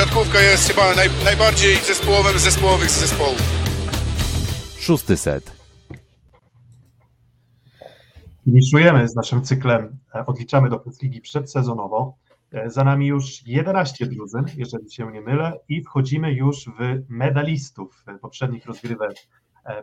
siatkówka jest chyba naj, najbardziej zespołowym z zespołowych zespołów. Szósty set. Finiszujemy z naszym cyklem, e, odliczamy do ligi przedsezonowo. E, Za nami już 11 drużyn, jeżeli się nie mylę, i wchodzimy już w medalistów e, poprzednich rozgrywek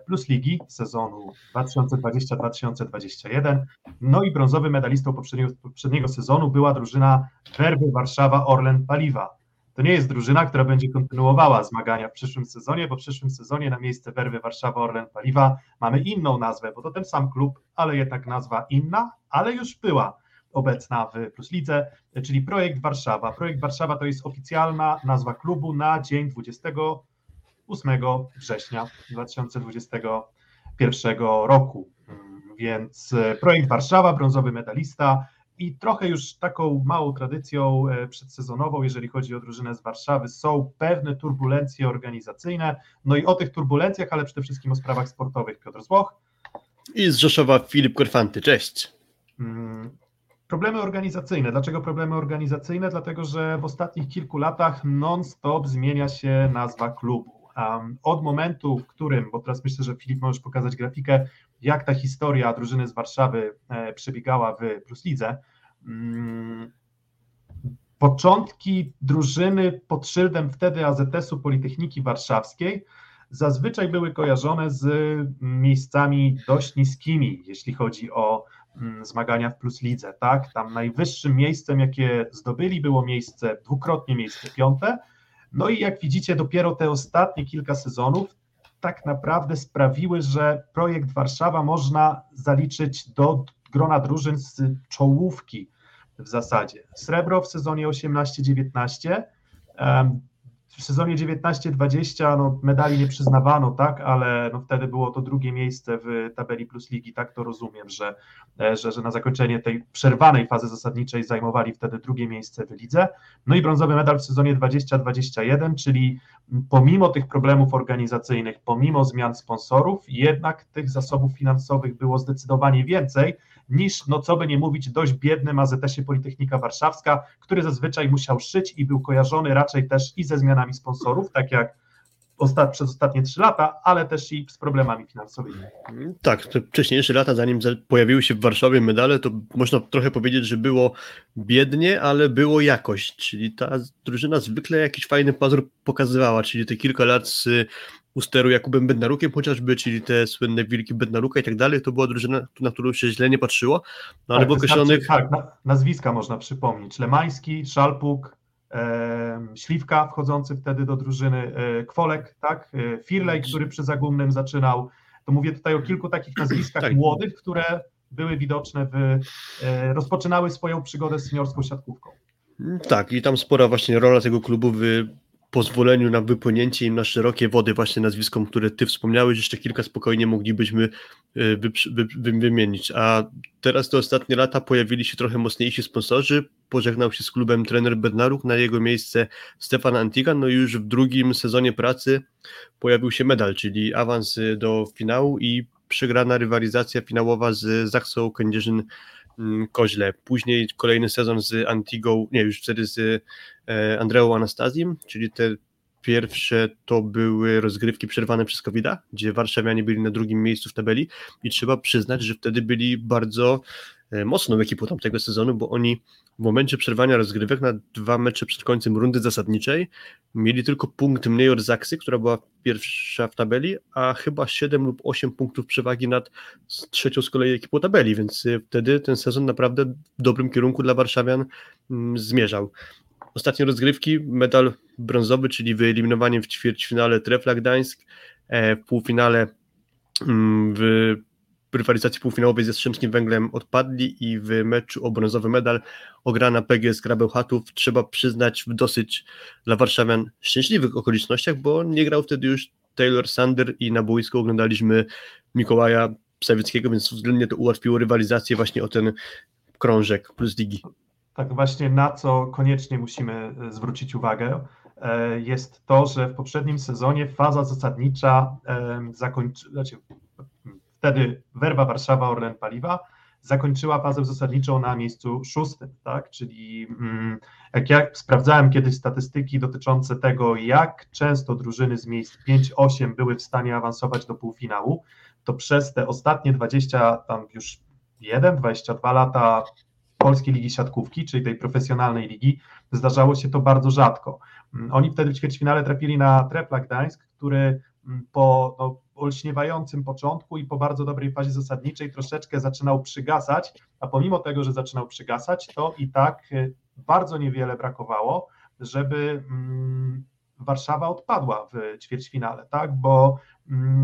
Plus Ligi sezonu 2020-2021. No i brązowy medalistą poprzedniego, poprzedniego sezonu była drużyna Werby Warszawa Orlen Paliwa. To nie jest drużyna, która będzie kontynuowała zmagania w przyszłym sezonie, bo w przyszłym sezonie na miejsce Werwy Warszawa Orlen Paliwa mamy inną nazwę, bo to ten sam klub, ale jednak nazwa inna, ale już była obecna w Plus Lidze, czyli Projekt Warszawa. Projekt Warszawa to jest oficjalna nazwa klubu na dzień 28 września 2021 roku. Więc Projekt Warszawa, brązowy medalista i trochę już taką małą tradycją e, przedsezonową, jeżeli chodzi o drużynę z Warszawy, są pewne turbulencje organizacyjne. No i o tych turbulencjach, ale przede wszystkim o sprawach sportowych Piotr Złoch. I z Rzeszowa Filip Korfanty. Cześć. Mm, Problemy organizacyjne. Dlaczego problemy organizacyjne? Dlatego, że w ostatnich kilku latach non-stop zmienia się nazwa klubu. Um, od momentu, w którym, bo teraz myślę, że Filip możesz pokazać grafikę, jak ta historia drużyny z Warszawy e, przebiegała w Plus Lidze. Mm, Początki drużyny pod szyldem wtedy AZS-u Politechniki Warszawskiej zazwyczaj były kojarzone z miejscami dość niskimi, jeśli chodzi o mm, zmagania w Plus Lidze, tak? Tam najwyższym miejscem, jakie zdobyli, było miejsce, dwukrotnie miejsce piąte. No i jak widzicie, dopiero te ostatnie kilka sezonów tak naprawdę sprawiły, że projekt Warszawa można zaliczyć do grona drużyn z czołówki w zasadzie. Srebro w sezonie 18-19, em, w sezonie 19-20 no, medali nie przyznawano, tak, ale no, wtedy było to drugie miejsce w tabeli plus ligi, tak to rozumiem, że, e, że, że na zakończenie tej przerwanej fazy zasadniczej zajmowali wtedy drugie miejsce w lidze. No i brązowy medal w sezonie 20-21, czyli pomimo tych problemów organizacyjnych, pomimo zmian sponsorów, jednak tych zasobów finansowych było zdecydowanie więcej niż, no co by nie mówić, dość biednym AZS-ie Politechnika Warszawska, który zazwyczaj musiał szyć i był kojarzony raczej też i ze zmianami sponsorów, tak jak osta- przez ostatnie trzy lata, ale też i z problemami finansowymi. Tak, te wcześniejsze lata, zanim za- pojawiły się w Warszawie medale, to można trochę powiedzieć, że było biednie, ale było jakość, czyli ta drużyna zwykle jakiś fajny pazur pokazywała, czyli te kilka lat z u steru Jakubem Bednarukiem chociażby, czyli te słynne wilki Bednaruka i tak dalej, to była drużyna, na którą się źle nie patrzyło, no ale tak, w określonych... tak, na, nazwiska można przypomnieć. Lemański, Szalpuk, Śliwka wchodzący wtedy do drużyny, e, Kwolek, tak, e, Firlej, który przy Zagumnym zaczynał. To mówię tutaj o kilku takich nazwiskach Tak. młodych, które były widoczne w, e, rozpoczynały swoją przygodę z seniorską siatkówką. Tak, i tam spora właśnie rola tego klubu w pozwoleniu na wypłynięcie im na szerokie wody właśnie nazwiskom, które ty wspomniałeś, jeszcze kilka spokojnie moglibyśmy wymienić, a teraz te ostatnie lata pojawili się trochę mocniejsi sponsorzy, pożegnał się z klubem trener Bednaruk, na jego miejsce Stefan Antigan, no i już w drugim sezonie pracy pojawił się medal, czyli awans do finału i przegrana rywalizacja finałowa z Zaksą Kędzierzyn mm, Koźle. Później kolejny sezon z Antigą, nie, już wtedy z e, Andreą Anastazjem, czyli te pierwsze to były rozgrywki przerwane przez covid gdzie warszawianie byli na drugim miejscu w tabeli i trzeba przyznać, że wtedy byli bardzo mocną ekipą tamtego sezonu, bo oni w momencie przerwania rozgrywek na dwa mecze przed końcem rundy zasadniczej mieli tylko punkt mniej od Zaksy, która była pierwsza w tabeli, a chyba 7 lub 8 punktów przewagi nad trzecią z kolei ekipą tabeli, więc y, wtedy ten sezon naprawdę w dobrym kierunku dla warszawian mm, zmierzał. Ostatnie rozgrywki, medal brązowy, czyli wyeliminowaniem w ćwierćfinale Trefla Gdańsk, e, w półfinale mm, w rywalizacji półfinałowej ze Strzemskim Węglem odpadli i w meczu o brązowy medal ograna PGS Krabełchatów trzeba przyznać w dosyć dla warszawian szczęśliwych okolicznościach, bo nie grał wtedy już Taylor Sander i na boisku oglądaliśmy Mikołaja Psawieckiego, więc względnie to ułatwiło rywalizację właśnie o ten krążek plus ligi. Tak właśnie na co koniecznie musimy e, zwrócić uwagę, e, jest to, że w poprzednim sezonie faza zasadnicza zakończy, znaczy, wtedy Werwa Warszawa Orlen Paliwa zakończyła fazę zasadniczą na miejscu szóstym, tak? Czyli mm, jak ja sprawdzałem kiedyś statystyki dotyczące tego, jak często drużyny z miejsc 5-8 były w stanie awansować do półfinału, to przez te ostatnie 20, tam już 1, 22 lata Polskiej Ligi Siatkówki, czyli tej profesjonalnej ligi, zdarzało się to bardzo rzadko. Mm, oni wtedy w ćwierćfinale trafili na Trepla Gdańsk, który mm, po no, olśniewającym początku i po bardzo dobrej fazie zasadniczej troszeczkę zaczynał przygasać, a pomimo tego, że zaczynał przygasać, to i tak y, bardzo niewiele brakowało, żeby mm, Warszawa odpadła w ćwierćfinale, tak? Bo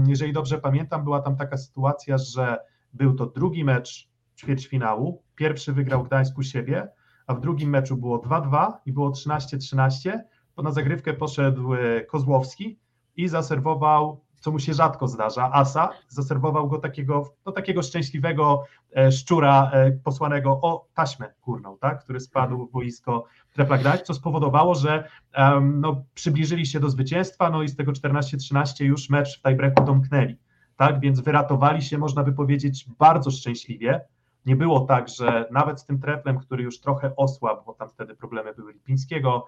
jeżeli dobrze pamiętam, była tam taka sytuacja, że był to drugi mecz ćwierćfinału, pierwszy wygrał Gdańsk u siebie, a w drugim meczu było 2-2 i było 13-13, to na zagrywkę poszedł e, Kozłowski i zaserwował, co mu się rzadko zdarza, Asa, zaserwował go takiego, no, takiego szczęśliwego e, szczura e, posłanego o taśmę górną, tak, który spadł w boisko Trepla Gdańsk, co spowodowało, że um, no, przybliżyli się do zwycięstwa, no i z tego 14-13 już mecz w tiebreaku domknęli, tak, więc wyratowali się, można by powiedzieć, bardzo szczęśliwie, nie było tak, że nawet z tym treplem, który już trochę osłabł, bo tam wtedy problemy były Lipińskiego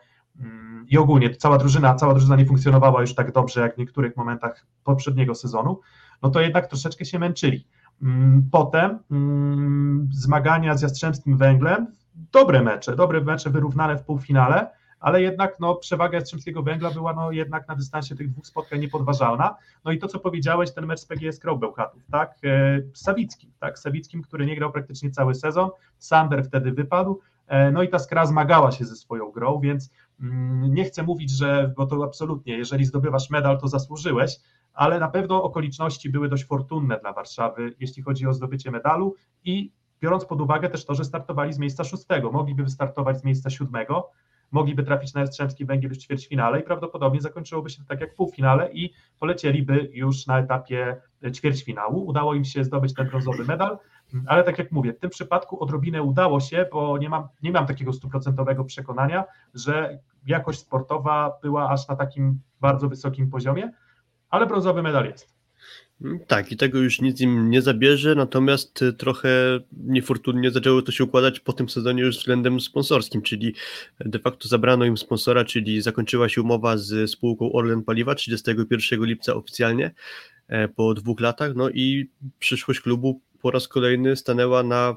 i ogólnie cała drużyna, cała drużyna nie funkcjonowała już tak dobrze jak w niektórych momentach poprzedniego sezonu, no to jednak troszeczkę się męczyli. Mm, potem mm, zmagania z Jastrzębskim Węglem, dobre mecze, dobre mecze wyrównane w półfinale, ale jednak no, przewaga Jastrzębskiego Węgla była no, jednak na dystansie tych dwóch spotkań niepodważalna. No i to, co powiedziałeś, ten mecz z PGS Krok tak? E, Sawickim, tak? Sawickim, który nie grał praktycznie cały sezon, Sander wtedy wypadł, e, no i ta skra zmagała się ze swoją grą, więc mm, nie chcę mówić, że, bo to absolutnie, jeżeli zdobywasz medal, to zasłużyłeś, ale na pewno okoliczności były dość fortunne dla Warszawy, jeśli chodzi o zdobycie medalu i biorąc pod uwagę też to, że startowali z miejsca szóstego, mogliby wystartować z miejsca siódmego, mogliby trafić na Jastrzębski Węgiel w ćwierćfinale i prawdopodobnie zakończyłoby się to tak jak w półfinale i polecieliby już na etapie ćwierćfinału. Udało im się zdobyć ten brązowy medal, ale tak jak mówię, w tym przypadku odrobinę udało się, bo nie mam, nie mam takiego stuprocentowego przekonania, że jakość sportowa była aż na takim bardzo wysokim poziomie, ale brązowy medal jest. Mm, tak, i tego już nic im nie zabierze, natomiast y, trochę niefortunnie zaczęło to się układać po tym sezonie już względem sponsorskim, czyli de facto zabrano im sponsora, czyli zakończyła się umowa z spółką Orlen Paliwa 31 lipca oficjalnie e, po dwóch latach, no i przyszłość klubu po raz kolejny stanęła na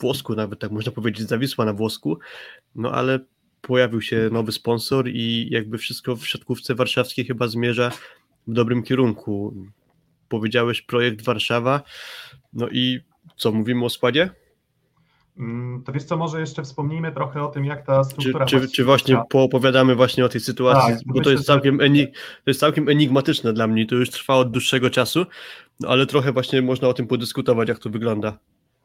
włosku, nawet tak można powiedzieć, zawisła na włosku, no ale pojawił się nowy sponsor i jakby wszystko w siatkówce warszawskiej chyba zmierza w dobrym kierunku. Powiedziałeś projekt Warszawa, no i co, mówimy o składzie? Mm, to wiesz co, może jeszcze wspomnijmy trochę o tym, jak ta struktura... Czy, czy, czy właśnie poopowiadamy właśnie o tej sytuacji, tak, bo to jest, całkiem enig, to jest całkiem enigmatyczne dla mnie, to już trwa od dłuższego czasu, no ale trochę właśnie można o tym podyskutować, jak to wygląda.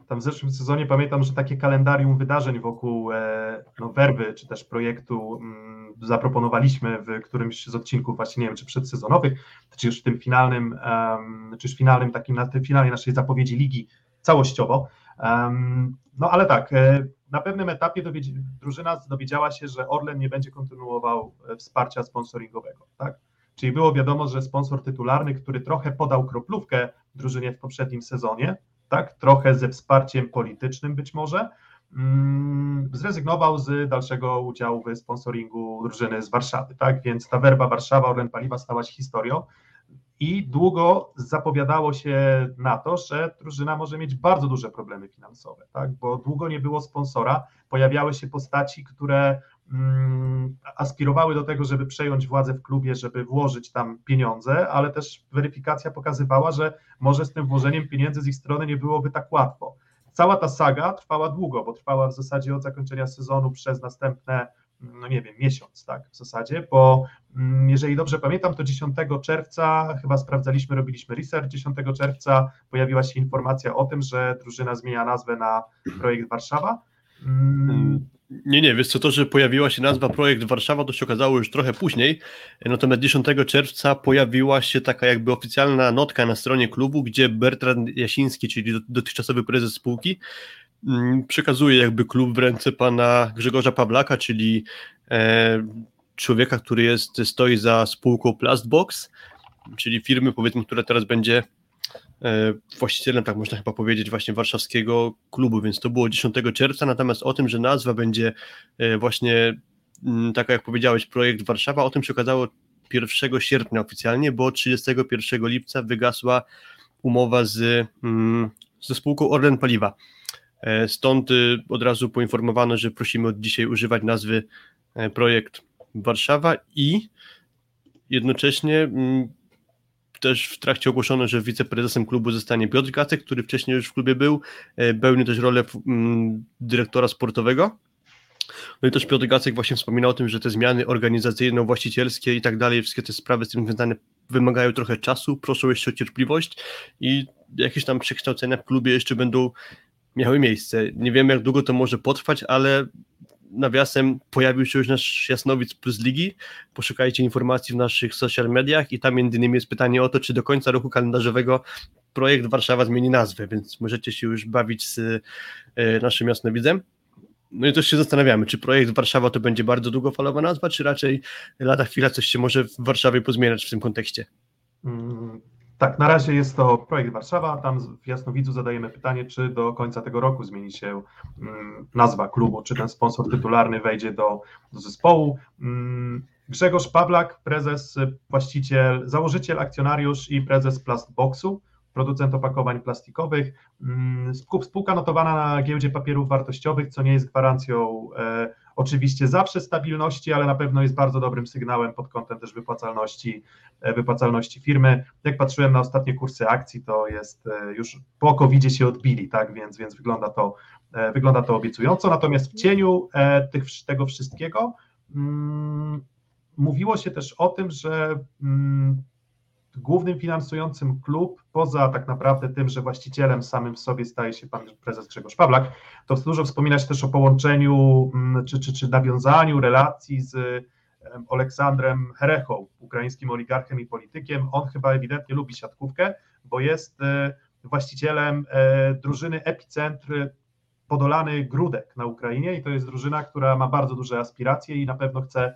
Tam w zeszłym sezonie pamiętam, że takie kalendarium wydarzeń wokół e, no, werby, czy też projektu mm, zaproponowaliśmy w którymś z odcinków, właśnie nie wiem, czy przedsezonowych, czy już w tym finalnym, um, czy już finalnym takim, na tym finale naszej zapowiedzi ligi całościowo. No ale tak, e, na pewnym etapie drużyna dowiedziała się, że Orlen nie będzie kontynuował e, wsparcia sponsoringowego, tak? Czyli było wiadomo, że sponsor tytularny, który trochę podał kroplówkę drużynie w poprzednim sezonie, tak, trochę ze wsparciem politycznym być może, mm, zrezygnował z dalszego udziału w sponsoringu drużyny z Warszawy, tak, więc ta werba Warszawa, Orlen Paliwa stała się historią i długo zapowiadało się na to, że drużyna może mieć bardzo duże problemy finansowe, tak, bo długo nie było sponsora, pojawiały się postaci, które Mm, aspirowały do tego, żeby przejąć władzę w klubie, żeby włożyć tam pieniądze, ale też weryfikacja pokazywała, że może z tym włożeniem pieniędzy z ich strony nie byłoby tak łatwo. Cała ta saga trwała długo, bo trwała w zasadzie od zakończenia sezonu przez następne, no nie wiem, miesiąc, tak, w zasadzie, bo mm, jeżeli dobrze pamiętam, to 10 czerwca, chyba sprawdzaliśmy, robiliśmy research, 10 czerwca pojawiła się informacja o tym, że drużyna zmienia nazwę na Projekt Warszawa. Mm, nie, nie, wiesz co, to, że pojawiła się nazwa Projekt Warszawa, to się okazało już trochę później, natomiast 10 czerwca pojawiła się taka jakby oficjalna notka na stronie klubu, gdzie Bertrand Jasiński, czyli dotychczasowy prezes spółki, mm, przekazuje jakby klub w ręce pana Grzegorza Pawlaka, czyli e, człowieka, który jest, stoi za spółką Plastbox, czyli firmy powiedzmy, która teraz będzie e, właścicielem, tak można chyba powiedzieć, właśnie warszawskiego klubu, więc to było 10 czerwca, natomiast o tym, że nazwa będzie e, właśnie mm, taka jak powiedziałeś, projekt Warszawa, o tym się okazało 1 sierpnia oficjalnie, bo 31 lipca wygasła umowa z, mm, ze spółką Orlen Paliwa. E, stąd y, od razu poinformowano, że prosimy od dzisiaj używać nazwy projekt Warszawa i jednocześnie mm, też w trakcie ogłoszono, że wiceprezesem klubu zostanie Piotr Gacek, który wcześniej już w klubie był, e, pełni też rolę mm, dyrektora sportowego. No i też Piotr Gacek właśnie wspominał o tym, że te zmiany organizacyjne, właścicielskie i tak dalej, wszystkie te sprawy z tym związane wymagają trochę czasu, proszę jeszcze o cierpliwość i jakieś tam przekształcenia w klubie jeszcze będą miały miejsce. Nie wiemy, jak długo to może potrwać, ale nawiasem pojawił się już nasz Jasnowic Plus Ligi. Poszukajcie informacji w naszych social mediach i tam między innymi jest pytanie o to, czy do końca roku kalendarzowego projekt Warszawa zmieni nazwę, więc możecie się już bawić z e, naszym Jasnowidzem. No i też się zastanawiamy, czy projekt Warszawa to będzie bardzo długofalowa nazwa, czy raczej lada chwila coś się może w Warszawie pozmieniać w tym kontekście? Mm, tak, na razie jest to projekt Warszawa. Tam w Jasnowidzu zadajemy pytanie, czy do końca tego roku zmieni się mm, nazwa klubu, czy ten sponsor tytularny wejdzie do, do zespołu. Mm, Grzegorz Pawlak, prezes, właściciel, założyciel, akcjonariusz i prezes Plastboxu, producent opakowań plastikowych. Mm, spółka notowana na giełdzie papierów wartościowych, co nie jest gwarancją e, oczywiście zawsze stabilności, ale na pewno jest bardzo dobrym sygnałem pod kątem też wypłacalności, e, wypłacalności firmy. Jak patrzyłem na ostatnie kursy akcji, to jest e, już po covid się odbili, tak, więc, więc wygląda, to, e, wygląda to obiecująco. Natomiast w cieniu tych, tego wszystkiego mm, mówiło się też o tym, że mm, głównym finansującym klub, poza tak naprawdę tym, że właścicielem samym w sobie staje się pan prezes Grzegorz Pawlak, to dużo wspominać też o połączeniu mm, czy, czy, czy nawiązaniu relacji z Aleksandrem Herechą, ukraińskim oligarchem i politykiem. On chyba ewidentnie lubi siatkówkę, bo jest e, właścicielem e, drużyny Epicentr Podolany Grudek na Ukrainie i to jest drużyna, która ma bardzo duże aspiracje i na pewno chce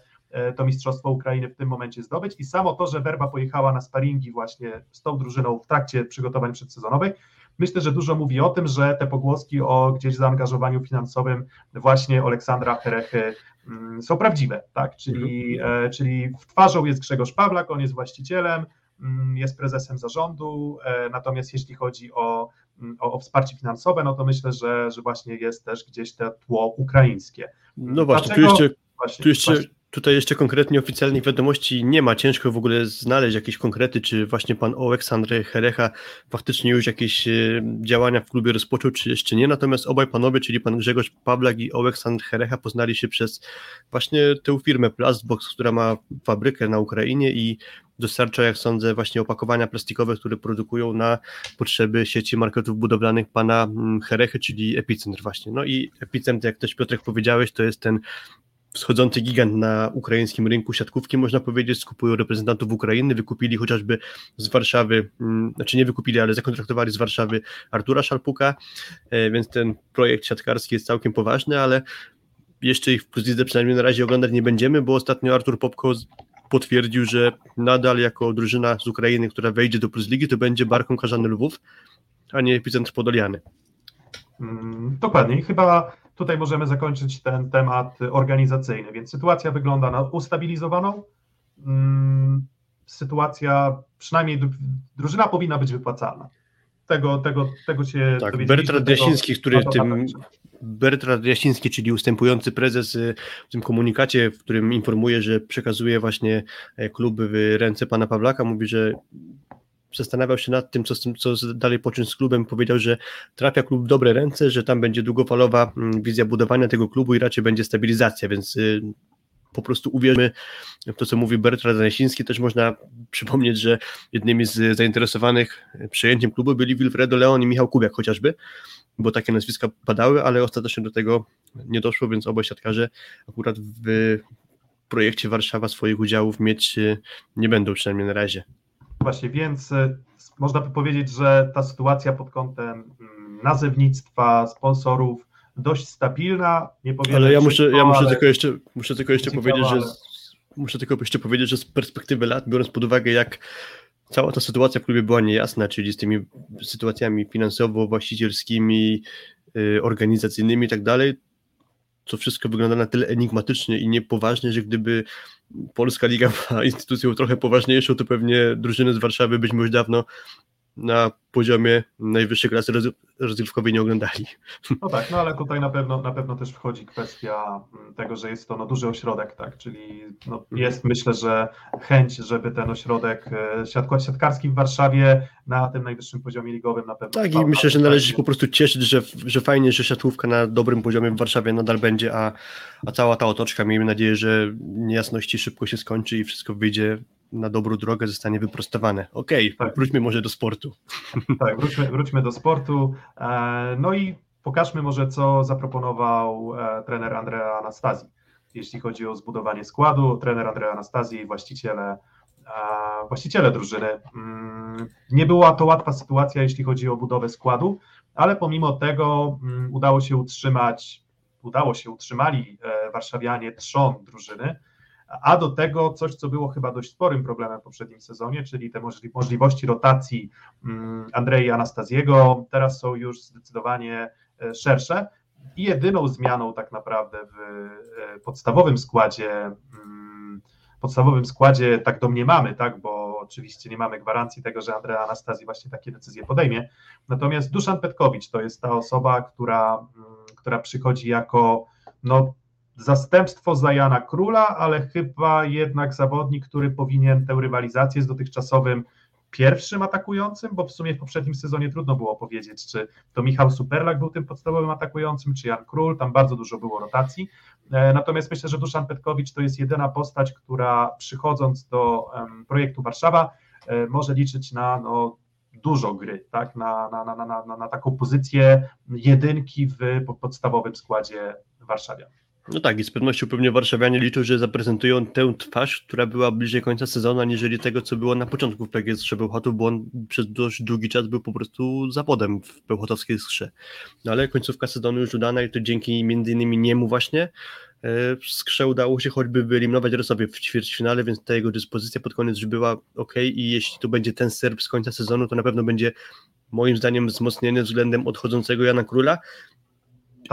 to Mistrzostwo Ukrainy w tym momencie zdobyć. I samo to, że Werba pojechała na sparingi właśnie z tą drużyną w trakcie przygotowań przedsezonowych, myślę, że dużo mówi o tym, że te pogłoski o gdzieś zaangażowaniu finansowym właśnie Aleksandra Herechy mm, są prawdziwe, tak? Czyli, mhm. e, czyli twarzą jest Grzegorz Pawlak, on jest właścicielem, mm, jest prezesem zarządu, e, natomiast jeśli chodzi o, mm, o, o, wsparcie finansowe, no to myślę, że, że właśnie jest też gdzieś to tło ukraińskie. No właśnie, Dlaczego? tu jeszcze, właśnie, tu jeszcze właśnie. Tutaj jeszcze konkretnie oficjalnych wiadomości nie ma. Ciężko w ogóle znaleźć jakieś konkrety, czy właśnie pan Aleksandr Herecha faktycznie już jakieś e, działania w klubie rozpoczął, czy jeszcze nie. Natomiast obaj panowie, czyli pan Grzegorz Pawlak i Aleksandr Herecha poznali się przez właśnie tę firmę Plastbox, która ma fabrykę na Ukrainie i dostarcza, jak sądzę, właśnie opakowania plastikowe, które produkują na potrzeby sieci marketów budowlanych pana mm, Herechy, czyli Epicentr właśnie. No i Epicentr, jak też Piotrek powiedziałeś, to jest ten wschodzący gigant na ukraińskim rynku siatkówki, można powiedzieć, skupują reprezentantów Ukrainy, wykupili chociażby z Warszawy, mm, znaczy nie wykupili, ale zakontraktowali z Warszawy Artura Szalpuka, e, więc ten projekt siatkarski jest całkiem poważny, ale jeszcze ich w Plus przynajmniej na razie oglądać nie będziemy, bo ostatnio Artur Popko potwierdził, że nadal jako drużyna z Ukrainy, która wejdzie do Plus Ligi, to będzie Barką Karzany Lwów, a nie epicentr Podoliany. Mm, dokładnie. Chyba Tutaj możemy zakończyć ten temat organizacyjny, więc sytuacja wygląda na ustabilizowaną. Mm, sytuacja, przynajmniej drużyna powinna być wypłacalna. Tego, tego, tego się tak, Bertrand Jasiński, który tym Bertrand Jasiński, czyli ustępujący prezes y, w tym komunikacie, w którym informuje, że przekazuje właśnie e, kluby w ręce pana Pawlaka, mówi, że zastanawiał się nad tym, co, tym, co dalej począć z klubem. Powiedział, że trafia klub w dobre ręce, że tam będzie długofalowa mm, wizja budowania tego klubu i raczej będzie stabilizacja, więc y, po prostu uwierzmy w to, co mówi Bertrand Zanesiński. Też można przypomnieć, że jednymi z zainteresowanych przejęciem klubu byli Wilfredo Leon i Michał Kubiak chociażby, bo takie nazwiska padały, ale ostatecznie do tego nie doszło, więc obaj siatkarze akurat w projekcie Warszawa swoich udziałów mieć y, nie będą, przynajmniej na razie. Więc e, można by powiedzieć, że ta sytuacja pod kątem mm, nazewnictwa, sponsorów dość stabilna. Nie powiem ale ja muszę, ja muszę tylko jeszcze, muszę tylko jeszcze powiedzieć, że muszę tylko jeszcze powiedzieć, że z perspektywy lat, biorąc pod uwagę, jak cała ta sytuacja w klubie była niejasna, czyli z tymi sytuacjami finansowo-właścicielskimi, y, organizacyjnymi i tak dalej, to wszystko wygląda na tyle enigmatycznie i niepoważnie, że gdyby Polska Liga była instytucją trochę poważniejszą, to pewnie drużyny z Warszawy byśmy już dawno na poziomie najwyższej klasy rozgrywkowej nie oglądali. No tak, no ale tutaj na pewno, na pewno też wchodzi kwestia mm, tego, że jest to no, duży ośrodek, tak, czyli no, Mhm. jest myślę, że chęć, żeby ten ośrodek e, siatkarski w Warszawie na tym najwyższym poziomie ligowym na pewno Tak i myślę, że należy się po prostu cieszyć, że, że fajnie, że siatkówka na dobrym poziomie w Warszawie nadal będzie, a, a cała ta otoczka, miejmy nadzieję, że niejasności szybko się skończy i wszystko wyjdzie na dobrą drogę, zostanie wyprostowane. Okej, Tak. wróćmy może do sportu. Tak, wróćmy, wróćmy do sportu. E, No i pokażmy może, co zaproponował e, trener Andrea Anastazji, jeśli chodzi o zbudowanie składu. Trener Andrea Anastazji, właściciele, e, właściciele drużyny. Mm, Nie była to łatwa sytuacja, jeśli chodzi o budowę składu, ale pomimo tego mm, udało się utrzymać, udało się utrzymali warszawianie trzon drużyny, a do tego coś, co było chyba dość sporym problemem w poprzednim sezonie, czyli te możli- możliwości rotacji mm, Andrei Anastaziego, teraz są już zdecydowanie e, szersze. I jedyną zmianą tak naprawdę w e, podstawowym składzie, mm, podstawowym składzie, tak domniemamy, tak, bo oczywiście nie mamy gwarancji tego, że Andrea Anastazji właśnie takie decyzje podejmie, natomiast Duszan Petkowicz to jest ta osoba, która, mm, która przychodzi jako no, zastępstwo za Jana Króla, ale chyba jednak zawodnik, który powinien tę rywalizację z dotychczasowym pierwszym atakującym, bo w sumie w poprzednim sezonie trudno było powiedzieć, czy to Michał Superlak był tym podstawowym atakującym, czy Jan Król, tam bardzo dużo było rotacji. E, Natomiast myślę, że Duszan Petkowicz to jest jedyna postać, która przychodząc do projektu Warszawa e, może liczyć na no, dużo gry, tak? na, na, na, na, na, na taką pozycję jedynki w po- podstawowym składzie Warszawia. No tak, i z pewnością pewnie warszawianie liczą, że zaprezentują tę twarz, która była bliżej końca sezonu, aniżeli tego, co było na początku w PGS Bełchatów, bo on przez dość długi czas był po prostu zawodem w bełchatowskiej skrze. No ale końcówka sezonu już udana i to dzięki między innymi niemu właśnie e, w skrze udało się choćby wyeliminować Rosowie w ćwierćfinale, więc ta jego dyspozycja pod koniec już była ok i jeśli to będzie ten serb z końca sezonu, to na pewno będzie moim zdaniem wzmocnienie względem odchodzącego Jana Króla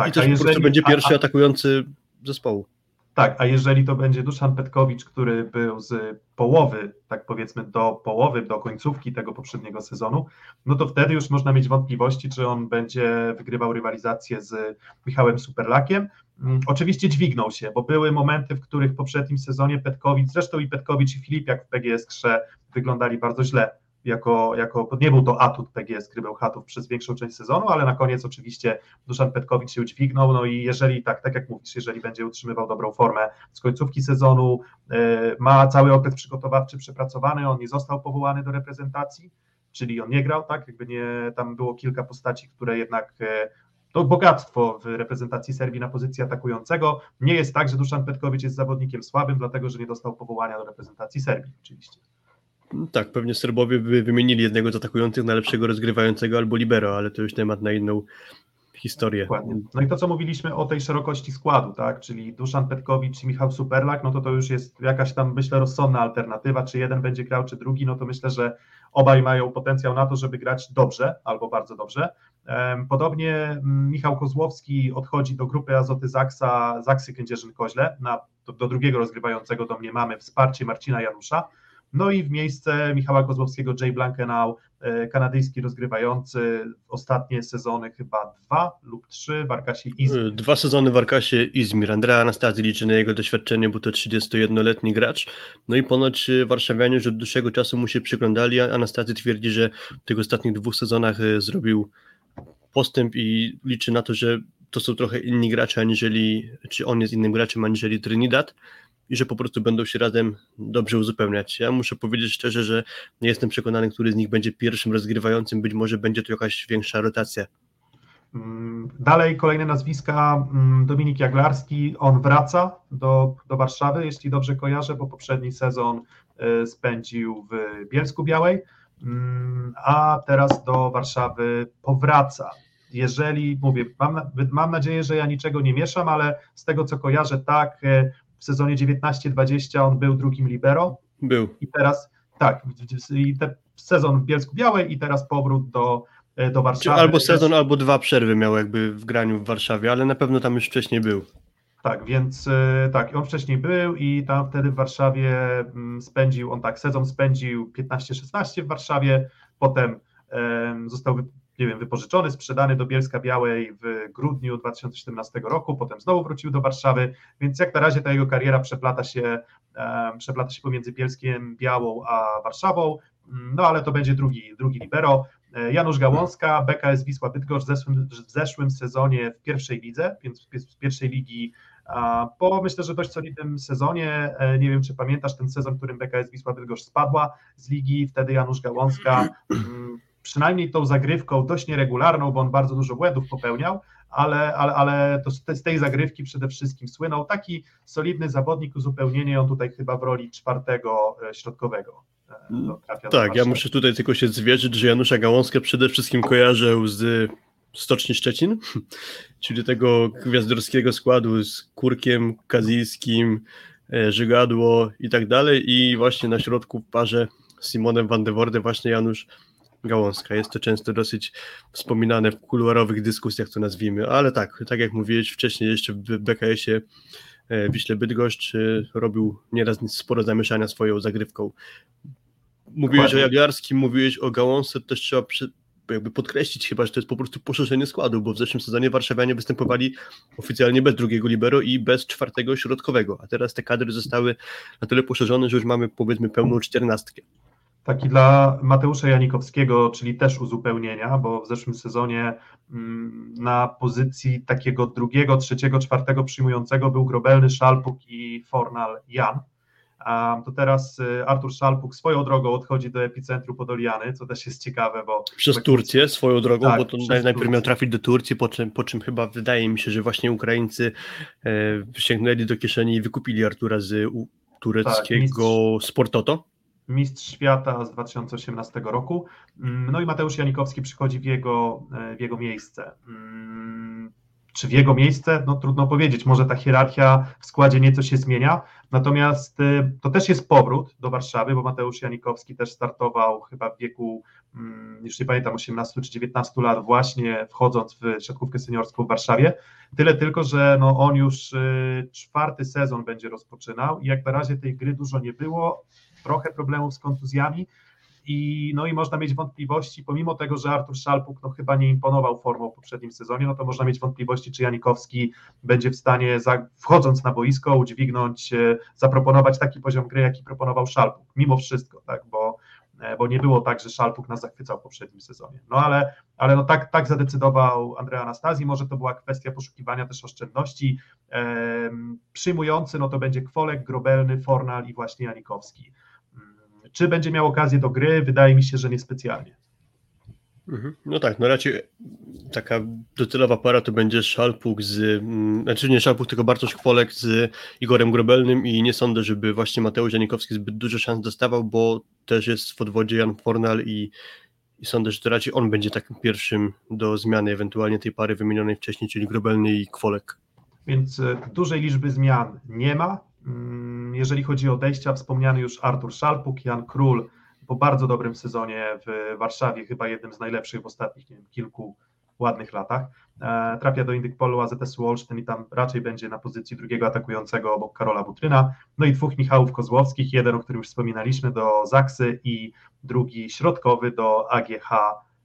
i też po prostu będzie Tak, a- pierwszy a- atakujący zespołu. Tak, a jeżeli to będzie Duszan Petkowicz, który był z połowy, tak powiedzmy do połowy, do końcówki tego poprzedniego sezonu, no to wtedy już można mieć wątpliwości, czy on będzie wygrywał rywalizację z Michałem Superlakiem. Mm, Oczywiście dźwignął się, bo były momenty, w których w poprzednim sezonie Petkowicz, zresztą i Petkowicz i Filipiak w PGS Krze wyglądali bardzo źle. Jako, jako, nie był to atut PGS Krybełchatów przez większą część sezonu, ale na koniec oczywiście Duszan Petkowicz się udźwignął, no i jeżeli tak, tak jak mówisz, jeżeli będzie utrzymywał dobrą formę z końcówki sezonu, e, ma cały okres przygotowawczy przepracowany, on nie został powołany do reprezentacji, czyli on nie grał, tak, jakby nie, tam było kilka postaci, które jednak e, to bogactwo w reprezentacji Serbii na pozycji atakującego. Nie jest tak, że Duszan Petkowicz jest zawodnikiem słabym, dlatego że nie dostał powołania do reprezentacji Serbii, oczywiście. Tak, pewnie Serbowie by wymienili jednego z atakujących na lepszego rozgrywającego albo libero, ale to już temat na inną historię. Dokładnie. No i to, co mówiliśmy o tej szerokości składu, tak, czyli Duszan Petkowicz i Michał Superlak, no to to już jest jakaś tam, myślę, rozsądna alternatywa, czy jeden będzie grał, czy drugi, no to myślę, że obaj mają potencjał na to, żeby grać dobrze, albo bardzo dobrze. Podobnie mm, Michał Kozłowski odchodzi do grupy Azoty Zaksa, Zaksy Kędzierzyn-Koźle, na, do, do drugiego rozgrywającego do mnie mamy wsparcie Marcina Janusza, no i w miejsce Michała Kozłowskiego Jay Blankenau, e, kanadyjski rozgrywający ostatnie sezony chyba dwa lub trzy w Arkasie Izmir. Dwa sezony w Arkasie Izmir. Andrea Anastazji liczy na jego doświadczenie, bo to 31-letni gracz. No i ponoć y, warszawianie już od dłuższego czasu mu się przyglądali, Anastazji twierdzi, że w tych ostatnich dwóch sezonach zrobił postęp i liczy na to, że to są trochę inni gracze, aniżeli, czy on jest innym graczem, aniżeli Trinidad i że po prostu będą się razem dobrze uzupełniać. Ja muszę powiedzieć szczerze, że nie jestem przekonany, który z nich będzie pierwszym rozgrywającym, być może będzie to jakaś większa rotacja. Mm, Dalej kolejne nazwiska, mm, Dominik Jaglarski, on wraca do, do Warszawy, jeśli dobrze kojarzę, bo poprzedni sezon y, spędził w Bielsku Białej, mm, a teraz do Warszawy powraca. Jeżeli, mówię, mam, mam nadzieję, że ja niczego nie mieszam, ale z tego co kojarzę, tak, y, w sezonie 19-20 on był drugim libero, Był. i teraz tak, i te sezon w Bielsku Białej i teraz powrót do, do Warszawy. Albo sezon, albo dwa przerwy miał jakby w graniu w Warszawie, ale na pewno tam już wcześniej był. Tak, więc tak, on wcześniej był i tam wtedy w Warszawie mm, spędził, on tak, sezon spędził 15-16 w Warszawie, potem um, został nie wiem, wypożyczony, sprzedany do Bielska Białej w grudniu 2017 roku, potem znowu wrócił do Warszawy, więc jak na razie ta jego kariera przeplata się, przeplata się pomiędzy Bielskiem Białą a Warszawą, no ale to będzie drugi, drugi libero. Janusz Gałązka, BKS Wisła Bydgoszcz w zeszłym, w zeszłym sezonie w pierwszej lidze, więc z pierwszej ligi. Po myślę, że dość solidnym sezonie, nie wiem czy pamiętasz ten sezon, w którym BKS Wisła Bydgoszcz spadła z ligi, wtedy Janusz Gałązka przynajmniej tą zagrywką dość nieregularną, bo on bardzo dużo błędów popełniał, ale, ale, ale to z tej zagrywki przede wszystkim słynął. Taki solidny zawodnik, uzupełnienie on tutaj chyba w roli czwartego środkowego. Tak, ja muszę tutaj tylko się zwierzyć, że Janusza Gałązkę przede wszystkim kojarzę z Stoczni Szczecin, czyli tego gwiazdorskiego składu z Kurkiem, Kazilskim, Żygadło i tak dalej i właśnie na środku w parze z Simonem van de Voorde właśnie Janusz Gałązka. Jest to często dosyć wspominane w kuluarowych dyskusjach, to nazwijmy, ale tak, tak jak mówiłeś wcześniej jeszcze w BKS-ie Wiśle Bydgoszcz robił nieraz sporo zamieszania swoją zagrywką. Mówiłeś Dokładnie. o Jagiarskim, mówiłeś o Gałązce, też trzeba przy, jakby podkreślić chyba, że to jest po prostu poszerzenie składu, bo w zeszłym sezonie warszawianie występowali oficjalnie bez drugiego libero i bez czwartego środkowego, a teraz te kadry zostały na tyle poszerzone, że już mamy powiedzmy pełną czternastkę. Taki dla Mateusza Janikowskiego, czyli też uzupełnienia, bo w zeszłym sezonie na pozycji takiego drugiego, trzeciego, czwartego przyjmującego był Grobelny, Szalpuk i Fornal Jan. To teraz Artur Szalpuk swoją drogą odchodzi do epicentru Podoliany, co też jest ciekawe, bo... Przez Turcję swoją drogą, tak, bo to najpierw Turcję. miał trafić do Turcji, po czym, po czym chyba wydaje mi się, że właśnie Ukraińcy e, sięgnęli do kieszeni i wykupili Artura z u, tureckiego tak, Sportoto mistrz świata z 2018 roku. No i Mateusz Janikowski przychodzi w jego, w jego miejsce. Czy w jego miejsce? No trudno powiedzieć, może ta hierarchia w składzie nieco się zmienia, natomiast to też jest powrót do Warszawy, bo Mateusz Janikowski też startował chyba w wieku, już nie pamiętam, 18 czy 19 lat właśnie wchodząc w siatkówkę seniorską w Warszawie, tyle tylko, że no on już czwarty sezon będzie rozpoczynał i jak na razie tej gry dużo nie było, trochę problemów z kontuzjami i, no i można mieć wątpliwości, pomimo tego, że Artur Szalpuk no, chyba nie imponował formą w poprzednim sezonie, no to można mieć wątpliwości, czy Janikowski będzie w stanie, za, wchodząc na boisko, udźwignąć, e, zaproponować taki poziom gry, jaki proponował Szalpuk, mimo wszystko, tak, bo, e, bo nie było tak, że Szalpuk nas zachwycał w poprzednim sezonie. No ale, ale no tak, tak zadecydował Andrea Anastazji, może to była kwestia poszukiwania też oszczędności. Ehm, przyjmujący no to będzie Kwolek, Grobelny, Fornal i właśnie Janikowski. Czy będzie miał okazję do gry? Wydaje mi się, że niespecjalnie. Mhm. No tak, no raczej taka docelowa para to będzie Szalpuk z, mm, znaczy nie Szalpuk, tylko Bartosz Kwolek z Igorem Grobelnym i nie sądzę, żeby właśnie Mateusz Janikowski zbyt dużo szans dostawał, bo też jest w odwodzie Jan Fornal i, i sądzę, że to raczej on będzie takim pierwszym do zmiany ewentualnie tej pary wymienionej wcześniej, czyli Grobelny i Kwolek. Więc e, dużej liczby zmian nie ma. Mm, jeżeli chodzi o odejścia, wspomniany już Artur Szalpuk, Jan Król po bardzo dobrym sezonie w Warszawie, chyba jednym z najlepszych w ostatnich wiem, kilku ładnych latach. E, trafia do Indykpolu AZS Olsztyn i tam raczej będzie na pozycji drugiego atakującego obok Karola Butryna. No i dwóch Michałów Kozłowskich, jeden, o którym już wspominaliśmy, do Zaksy i drugi środkowy do AGH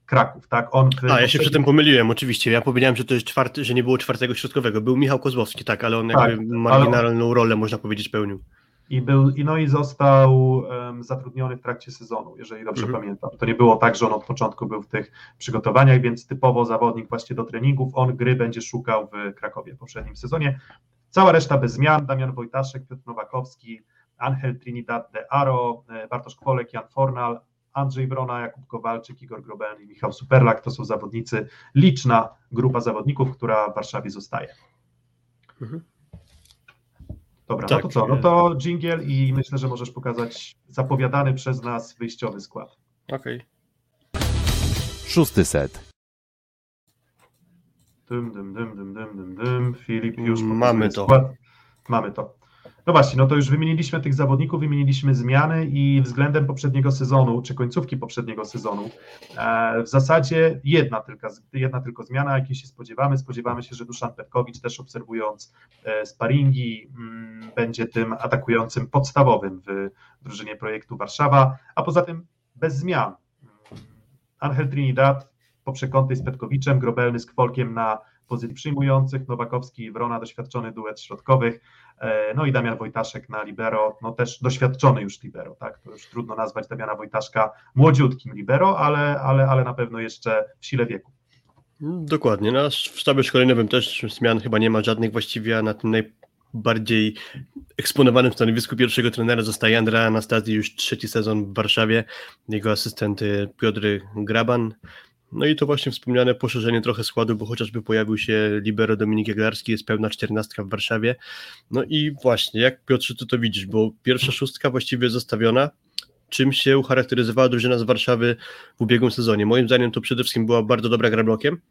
Kraków, tak? On A, ja się przy tym pomyliłem, oczywiście. Ja powiedziałem, że to jest czwarty, że nie było czwartego środkowego. Był Michał Kozłowski, tak, ale on tak, jakby marginalną on... rolę, można powiedzieć, pełnił. I był, i no i został um, zatrudniony w trakcie sezonu, jeżeli dobrze mhm. pamiętam. To nie było tak, że on od początku był w tych przygotowaniach, więc typowo zawodnik właśnie do treningów. On gry będzie szukał w Krakowie w poprzednim sezonie. Cała reszta bez zmian. Damian Wojtaszek, Piotr Nowakowski, Angel Trinidad de Aro, e, Bartosz Kwolek, Jan Fornal, Andrzej Brona, Jakub Kowalczyk, Igor Grobelny i Michał Superlak. To są zawodnicy, liczna grupa zawodników, która w Warszawie zostaje. Mhm. Dobra, tak. no to co? No to jingle i myślę, że możesz pokazać zapowiadany przez nas wyjściowy skład. Okej. Okay. Szósty set. Dym, dym, dym, dym, dym, dym, dym. Filip już Mamy to. Skład. Mamy to. No właśnie, no to już wymieniliśmy tych zawodników, wymieniliśmy zmiany i względem poprzedniego sezonu, czy końcówki poprzedniego sezonu, e, w zasadzie jedna tylko, jedna tylko zmiana, jakiej się spodziewamy. Spodziewamy się, że Duszan Petkowicz też obserwując e, sparingi mm, będzie tym atakującym podstawowym w drużynie projektu Warszawa, a poza tym bez zmian. Angel Trinidad po przekątnej z Petkowiczem, Grobelny z Kwolkiem na pozycji przyjmujących, Nowakowski i Wrona, doświadczony duet środkowych, e, no i Damian Wojtaszek na libero, no też doświadczony już libero, tak, to już trudno nazwać Damiana Wojtaszka młodziutkim libero, ale, ale, ale na pewno jeszcze w sile wieku. Dokładnie, no, w sztabie szkoleniowym też zmian chyba nie ma żadnych właściwie, a na tym najbardziej eksponowanym stanowisku pierwszego trenera zostaje Andrea Anastazji już trzeci sezon w Warszawie, jego asystent Piotr Graban, no i to właśnie wspomniane poszerzenie trochę składu, bo chociażby pojawił się libero Dominik Jaglarski, jest pełna czternastka w Warszawie. No i właśnie, jak Piotrze, ty to widzisz, bo pierwsza szóstka właściwie zostawiona, czym się ucharakteryzowała drużyna z Warszawy w ubiegłym sezonie? Moim zdaniem to przede wszystkim była bardzo dobra gra blokiem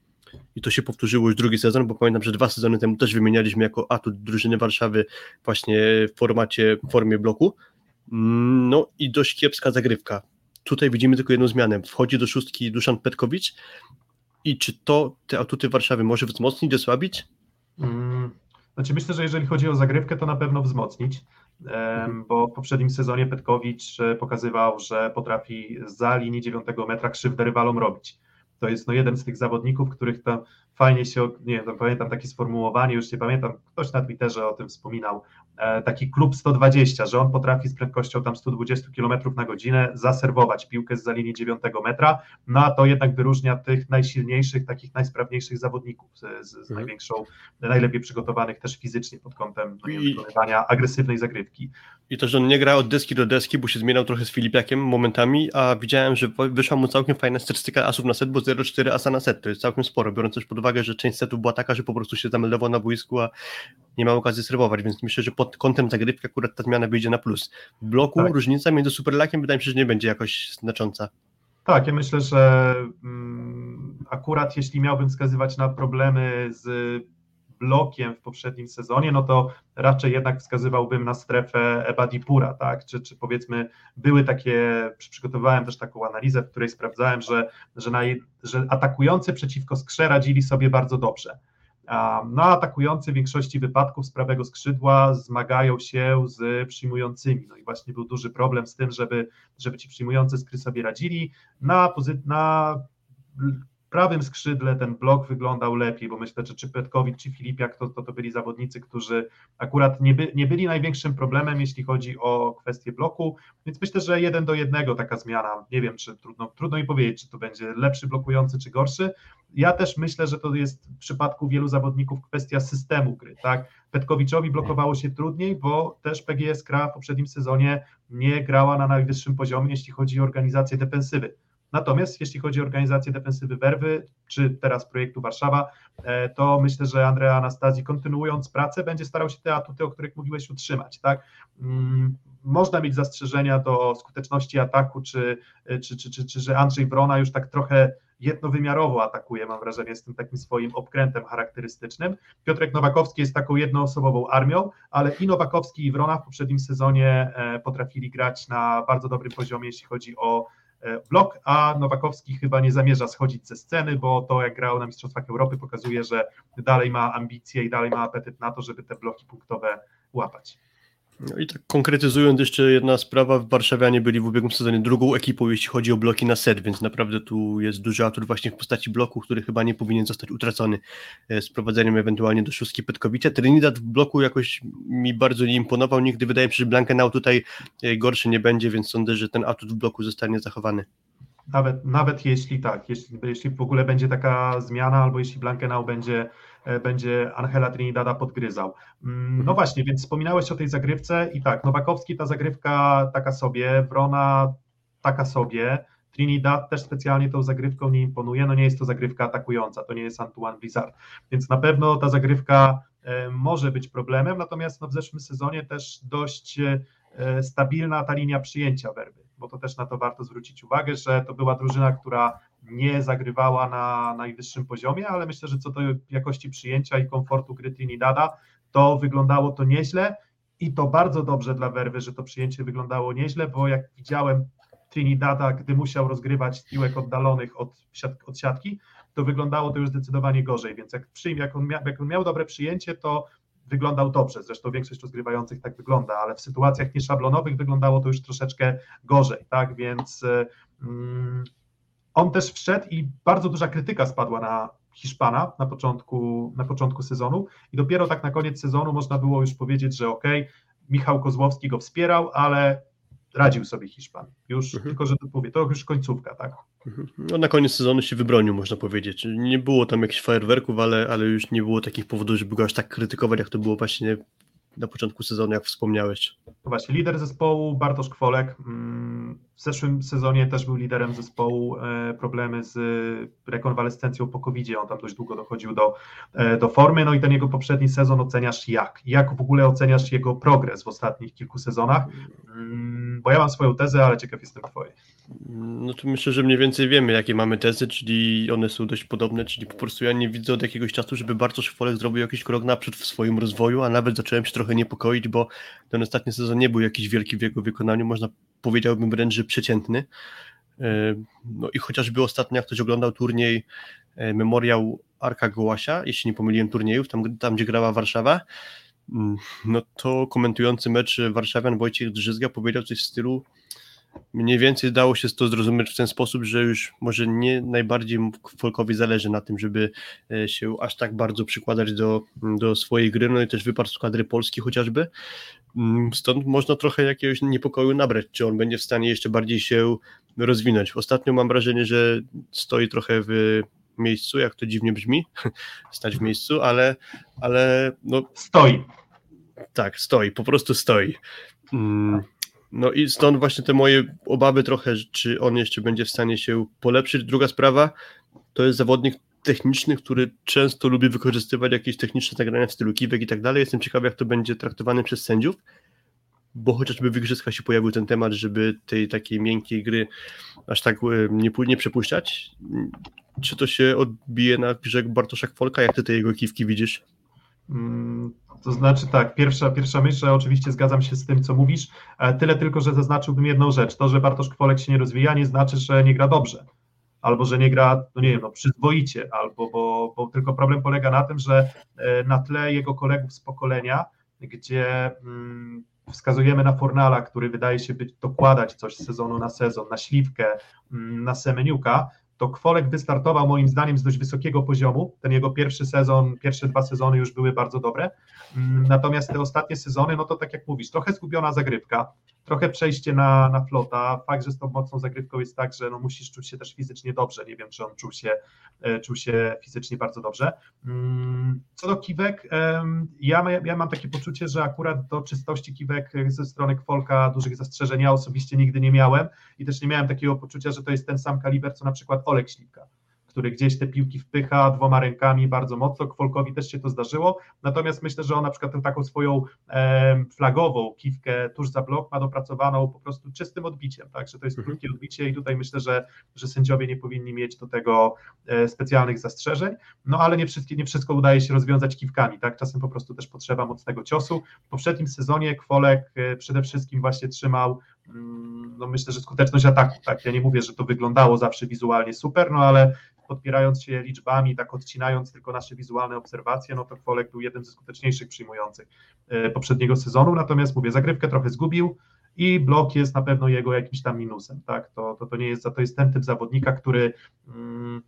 i to się powtórzyło już drugi sezon, bo pamiętam, że dwa sezony temu też wymienialiśmy jako atut drużyny Warszawy właśnie w formacie, w formie bloku. No i dość kiepska zagrywka Tutaj widzimy tylko jedną zmianę. Wchodzi do szóstki Duszan Petkowicz i czy to te atuty Warszawy może wzmocnić, osłabić? Hmm. Znaczy myślę, że jeżeli chodzi o zagrywkę, to na pewno wzmocnić, bo w poprzednim sezonie Petkowicz e, pokazywał, że potrafi za linii 9 metra krzywdę rywalom robić. To jest no, jeden z tych zawodników, których tam fajnie się, nie wiem, pamiętam takie sformułowanie, już nie pamiętam, ktoś na Twitterze o tym wspominał, e, taki klub 120, że on potrafi z prędkością tam 120 km na godzinę zaserwować piłkę z za linii 9 metra, no a to jednak wyróżnia tych najsilniejszych, takich najsprawniejszych zawodników z, z, mhm. największą, najlepiej przygotowanych też fizycznie pod kątem no, wykonywania agresywnej zagrywki. I to, że on nie gra od deski do deski, bo się zmieniał trochę z Filipiakiem momentami, a widziałem, że wyszła mu całkiem fajna statystyka asów na set, bo 0,4 asa na set, to jest całkiem sporo, biorąc też pod uwagę uwagę, że część setów była taka, że po prostu się zameldował na boisku, a nie ma okazji serwować, więc myślę, że pod kątem zagrywki akurat ta zmiana wyjdzie na plus. W bloku tak. różnica między Superlakiem wydaje mi się, że nie będzie jakoś znacząca. Tak, ja myślę, że mm, akurat jeśli miałbym wskazywać na problemy z blokiem w poprzednim sezonie, no to raczej jednak wskazywałbym na strefę Ebadipura, tak? Czy, czy powiedzmy były takie, przygotowałem też taką analizę, w której sprawdzałem, że, że, naj, że atakujący przeciwko skrze radzili sobie bardzo dobrze. No, atakujący w większości wypadków z prawego skrzydła zmagają się z przyjmującymi. No i właśnie był duży problem z tym, żeby, żeby ci przyjmujący skry sobie radzili. Na, na prawym skrzydle ten blok wyglądał lepiej, bo myślę, że czy Petkowicz, czy Filipiak to, to, to byli zawodnicy, którzy akurat nie, by, nie byli największym problemem, jeśli chodzi o kwestię bloku, więc myślę, że jeden do jednego taka zmiana, nie wiem, czy trudno, trudno mi powiedzieć, czy to będzie lepszy blokujący, czy gorszy. Ja też myślę, że to jest w przypadku wielu zawodników kwestia systemu gry, tak? Petkowiczowi blokowało się trudniej, bo też PGS Kra w poprzednim sezonie nie grała na najwyższym poziomie, jeśli chodzi o organizację defensywy Natomiast jeśli chodzi o organizację defensywy Werwy, czy teraz projektu Warszawa, e, to myślę, że Andrea Anastazji kontynuując pracę będzie starał się te atuty, o których mówiłeś, utrzymać. Tak? Mm, można mieć zastrzeżenia do skuteczności ataku, czy, czy, czy, czy, czy że Andrzej Wrona już tak trochę jednowymiarowo atakuje, mam wrażenie, z tym takim swoim obkrętem charakterystycznym. Piotrek Nowakowski jest taką jednoosobową armią, ale i Nowakowski i Wrona w poprzednim sezonie e, potrafili grać na bardzo dobrym poziomie, jeśli chodzi o E, blok, a Nowakowski chyba nie zamierza schodzić ze sceny, bo to jak grał na Mistrzostwach Europy pokazuje, że dalej ma ambicje i dalej ma apetyt na to, żeby te bloki punktowe łapać. No i tak konkretyzując jeszcze jedna sprawa, Warszawianie byli w ubiegłym sezonie drugą ekipą, jeśli chodzi o bloki na set, więc naprawdę tu jest duży atut właśnie w postaci bloku, który chyba nie powinien zostać utracony e, z prowadzeniem ewentualnie do szóstki Petkowice. Trinidad w bloku jakoś mi bardzo nie imponował, nigdy wydaje mi się, że Blankenau tutaj e, gorszy nie będzie, więc sądzę, że ten atut w bloku zostanie zachowany. Nawet, nawet jeśli tak, jeśli, jeśli w ogóle będzie taka zmiana, albo jeśli Blankenau będzie E, będzie Angela Trinidada podgryzał. Mm, no mhm. właśnie, więc wspominałeś o tej zagrywce i tak, Nowakowski ta zagrywka taka sobie, Wrona taka sobie, Trinidad też specjalnie tą zagrywką nie imponuje, no nie jest to zagrywka atakująca, to nie jest Antoine Blizzard, więc na pewno ta zagrywka e, może być problemem, natomiast no w zeszłym sezonie też dość e, stabilna ta linia przyjęcia werby, bo to też na to warto zwrócić uwagę, że to była drużyna, która nie zagrywała na najwyższym poziomie, ale myślę, że co do jakości przyjęcia i komfortu gry Trinidada, to wyglądało to nieźle i to bardzo dobrze dla Werwy, że to przyjęcie wyglądało nieźle, bo jak widziałem Trinidada, gdy musiał rozgrywać piłek oddalonych od, od siatki, to wyglądało to już zdecydowanie gorzej, więc jak, przyjm, jak, on mia, jak on miał dobre przyjęcie, to wyglądał dobrze, zresztą większość rozgrywających tak wygląda, ale w sytuacjach nieszablonowych wyglądało to już troszeczkę gorzej, tak, więc mm, on też wszedł i bardzo duża krytyka spadła na Hiszpana na początku, na początku sezonu. I dopiero tak na koniec sezonu można było już powiedzieć, że ok, Michał Kozłowski go wspierał, ale radził sobie Hiszpan. Już, mhm. tylko że to mówię, to już końcówka, tak? Mhm. No na koniec sezonu się wybronił, można powiedzieć. Nie było tam jakichś fajerwerków, ale, ale już nie było takich powodów, żeby go aż tak krytykować, jak to było właśnie na początku sezonu, jak wspomniałeś. Właśnie, lider zespołu Bartosz Kwolek. Mm, w zeszłym sezonie też był liderem zespołu. E, problemy z rekonwalescencją po covid on tam dość długo dochodził do, e, do formy. No i ten jego poprzedni sezon oceniasz jak? Jak w ogóle oceniasz jego progres w ostatnich kilku sezonach? Mm, bo ja mam swoją tezę, ale ciekaw jestem twojej. No to myślę, że mniej więcej wiemy, jakie mamy tezy, czyli one są dość podobne, czyli po prostu ja nie widzę od jakiegoś czasu, żeby Bartosz Kwolek zrobił jakiś krok naprzód w swoim rozwoju, a nawet zacząłem się trochę niepokoić, bo ten ostatni sezon nie był jakiś wielki w jego wykonaniu, można powiedziałbym wręcz, że przeciętny. E, no i chociażby ostatnio, jak ktoś oglądał turniej e, Memoriał Arka Gołasia, jeśli nie pomyliłem turniejów, tam, tam gdzie grała Warszawa, mm, no to komentujący mecz Warszawian Wojciech Drzyzga powiedział coś w stylu mniej więcej dało się to zrozumieć w ten sposób, że już może nie najbardziej Folkowi zależy na tym, żeby e, się aż tak bardzo przykładać do, do swojej gry, no i też wypadł z kadry Polski chociażby. Mm, stąd można trochę jakiegoś niepokoju nabrać, czy on będzie w stanie jeszcze bardziej się rozwinąć. Ostatnio mam wrażenie, że stoi trochę w miejscu, jak to dziwnie brzmi, stać w miejscu, ale, ale no... Stoi. Tak, stoi, po prostu stoi. Mm, no i stąd właśnie te moje obawy trochę, czy on jeszcze będzie w stanie się polepszyć. Druga sprawa, to jest zawodnik techniczny, który często lubi wykorzystywać jakieś techniczne zagrania w stylu kiwek i tak dalej. Jestem ciekawy, jak to będzie traktowane przez sędziów, bo chociażby w igrzyskach się pojawił ten temat, żeby tej takiej miękkiej gry aż tak e, nie, nie przepuszczać. Czy to się odbije na grze Bartosza Folka? Jak ty te jego kiwki widzisz? Mm, to znaczy tak, pierwsza, pierwsza myśl, że oczywiście zgadzam się z tym, co mówisz, e, tyle tylko, że zaznaczyłbym jedną rzecz. To, że Bartosz Kwolek się nie rozwija, nie znaczy, że nie gra dobrze, albo że nie gra, no nie wiem, no przyzwoicie, albo, bo, bo tylko problem polega na tym, że e, na tle jego kolegów z pokolenia, gdzie mm, wskazujemy na Fornala, który wydaje się być dokładać coś z sezonu na sezon, na Śliwkę, mm, na Semeniuka, to Kwolek wystartował moim zdaniem z dość wysokiego poziomu. Ten jego pierwszy sezon, pierwsze dwa sezony już były bardzo dobre. Mm, natomiast te ostatnie sezony, no to tak jak mówisz, trochę zgubiona zagrywka, trochę przejście na, na flota. Fakt, że z tą mocną zagrywką jest tak, że no musisz czuć się też fizycznie dobrze. Nie wiem, czy on czuł się, e, czuł się fizycznie bardzo dobrze. Mm, co do kiwek, ja, ja mam takie poczucie, że akurat do czystości kiwek ze strony Kwolka dużych zastrzeżeń ja osobiście nigdy nie miałem i też nie miałem takiego poczucia, że to jest ten sam kaliber, co na przykład Olek Śliwka który gdzieś te piłki wpycha dwoma rękami bardzo mocno. Kwolkowi też się to zdarzyło. Natomiast myślę, że on na przykład tę taką swoją flagową kiwkę tuż za blok ma dopracowaną po prostu czystym odbiciem, tak, że to jest mhm. krótkie odbicie i tutaj myślę, że, że sędziowie nie powinni mieć do tego e, specjalnych zastrzeżeń. No ale nie, wszystkie, nie wszystko udaje się rozwiązać kiwkami, tak, czasem po prostu też potrzeba mocnego ciosu. W poprzednim sezonie Kwolek e, przede wszystkim właśnie trzymał no myślę, że skuteczność ataku, tak, ja nie mówię, że to wyglądało zawsze wizualnie super, no ale podpierając się liczbami, tak odcinając tylko nasze wizualne obserwacje, no to Kwolek był jednym ze skuteczniejszych przyjmujących e, poprzedniego sezonu, natomiast mówię, zagrywkę trochę zgubił i blok jest na pewno jego jakimś tam minusem, tak, to, to, to nie jest, to jest ten typ zawodnika, który mm,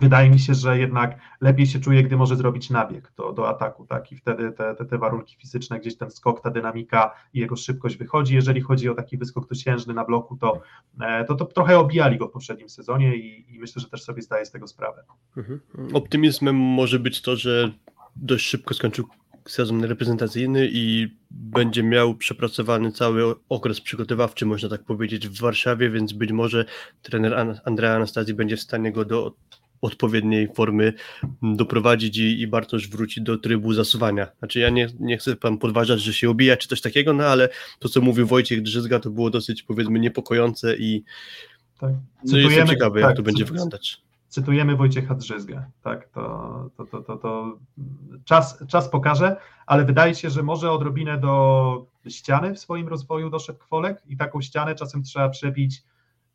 wydaje mi się, że jednak lepiej się czuje, gdy może zrobić nabieg do, do ataku, tak? I wtedy te, te, te warunki fizyczne, gdzieś ten skok, ta dynamika i jego szybkość wychodzi. Jeżeli chodzi o taki wyskok dosiężny na bloku, to, e, to, to trochę obijali go w poprzednim sezonie i, i myślę, że też sobie zdaje z tego sprawę. Mhm. Optymizmem może być to, że dość szybko skończył sezon reprezentacyjny i będzie miał przepracowany cały okres przygotowawczy, można tak powiedzieć, w Warszawie, więc być może trener Andrea Anastazji będzie w stanie go do odpowiedniej formy doprowadzić i, i Bartosz wróci do trybu zasuwania. Znaczy ja nie, nie chcę pan podważać, że się obija czy coś takiego, no ale to co mówił Wojciech Drzyzga to było dosyć powiedzmy niepokojące i tak. no jestem ciekawy jak tak, to będzie wyglądać. cytujemy Wojciecha Drzyzgę. Tak, to, to, to, to, to czas, czas pokaże, ale wydaje się, że może odrobinę do ściany w swoim rozwoju doszedł Kwolek i taką ścianę czasem trzeba przebić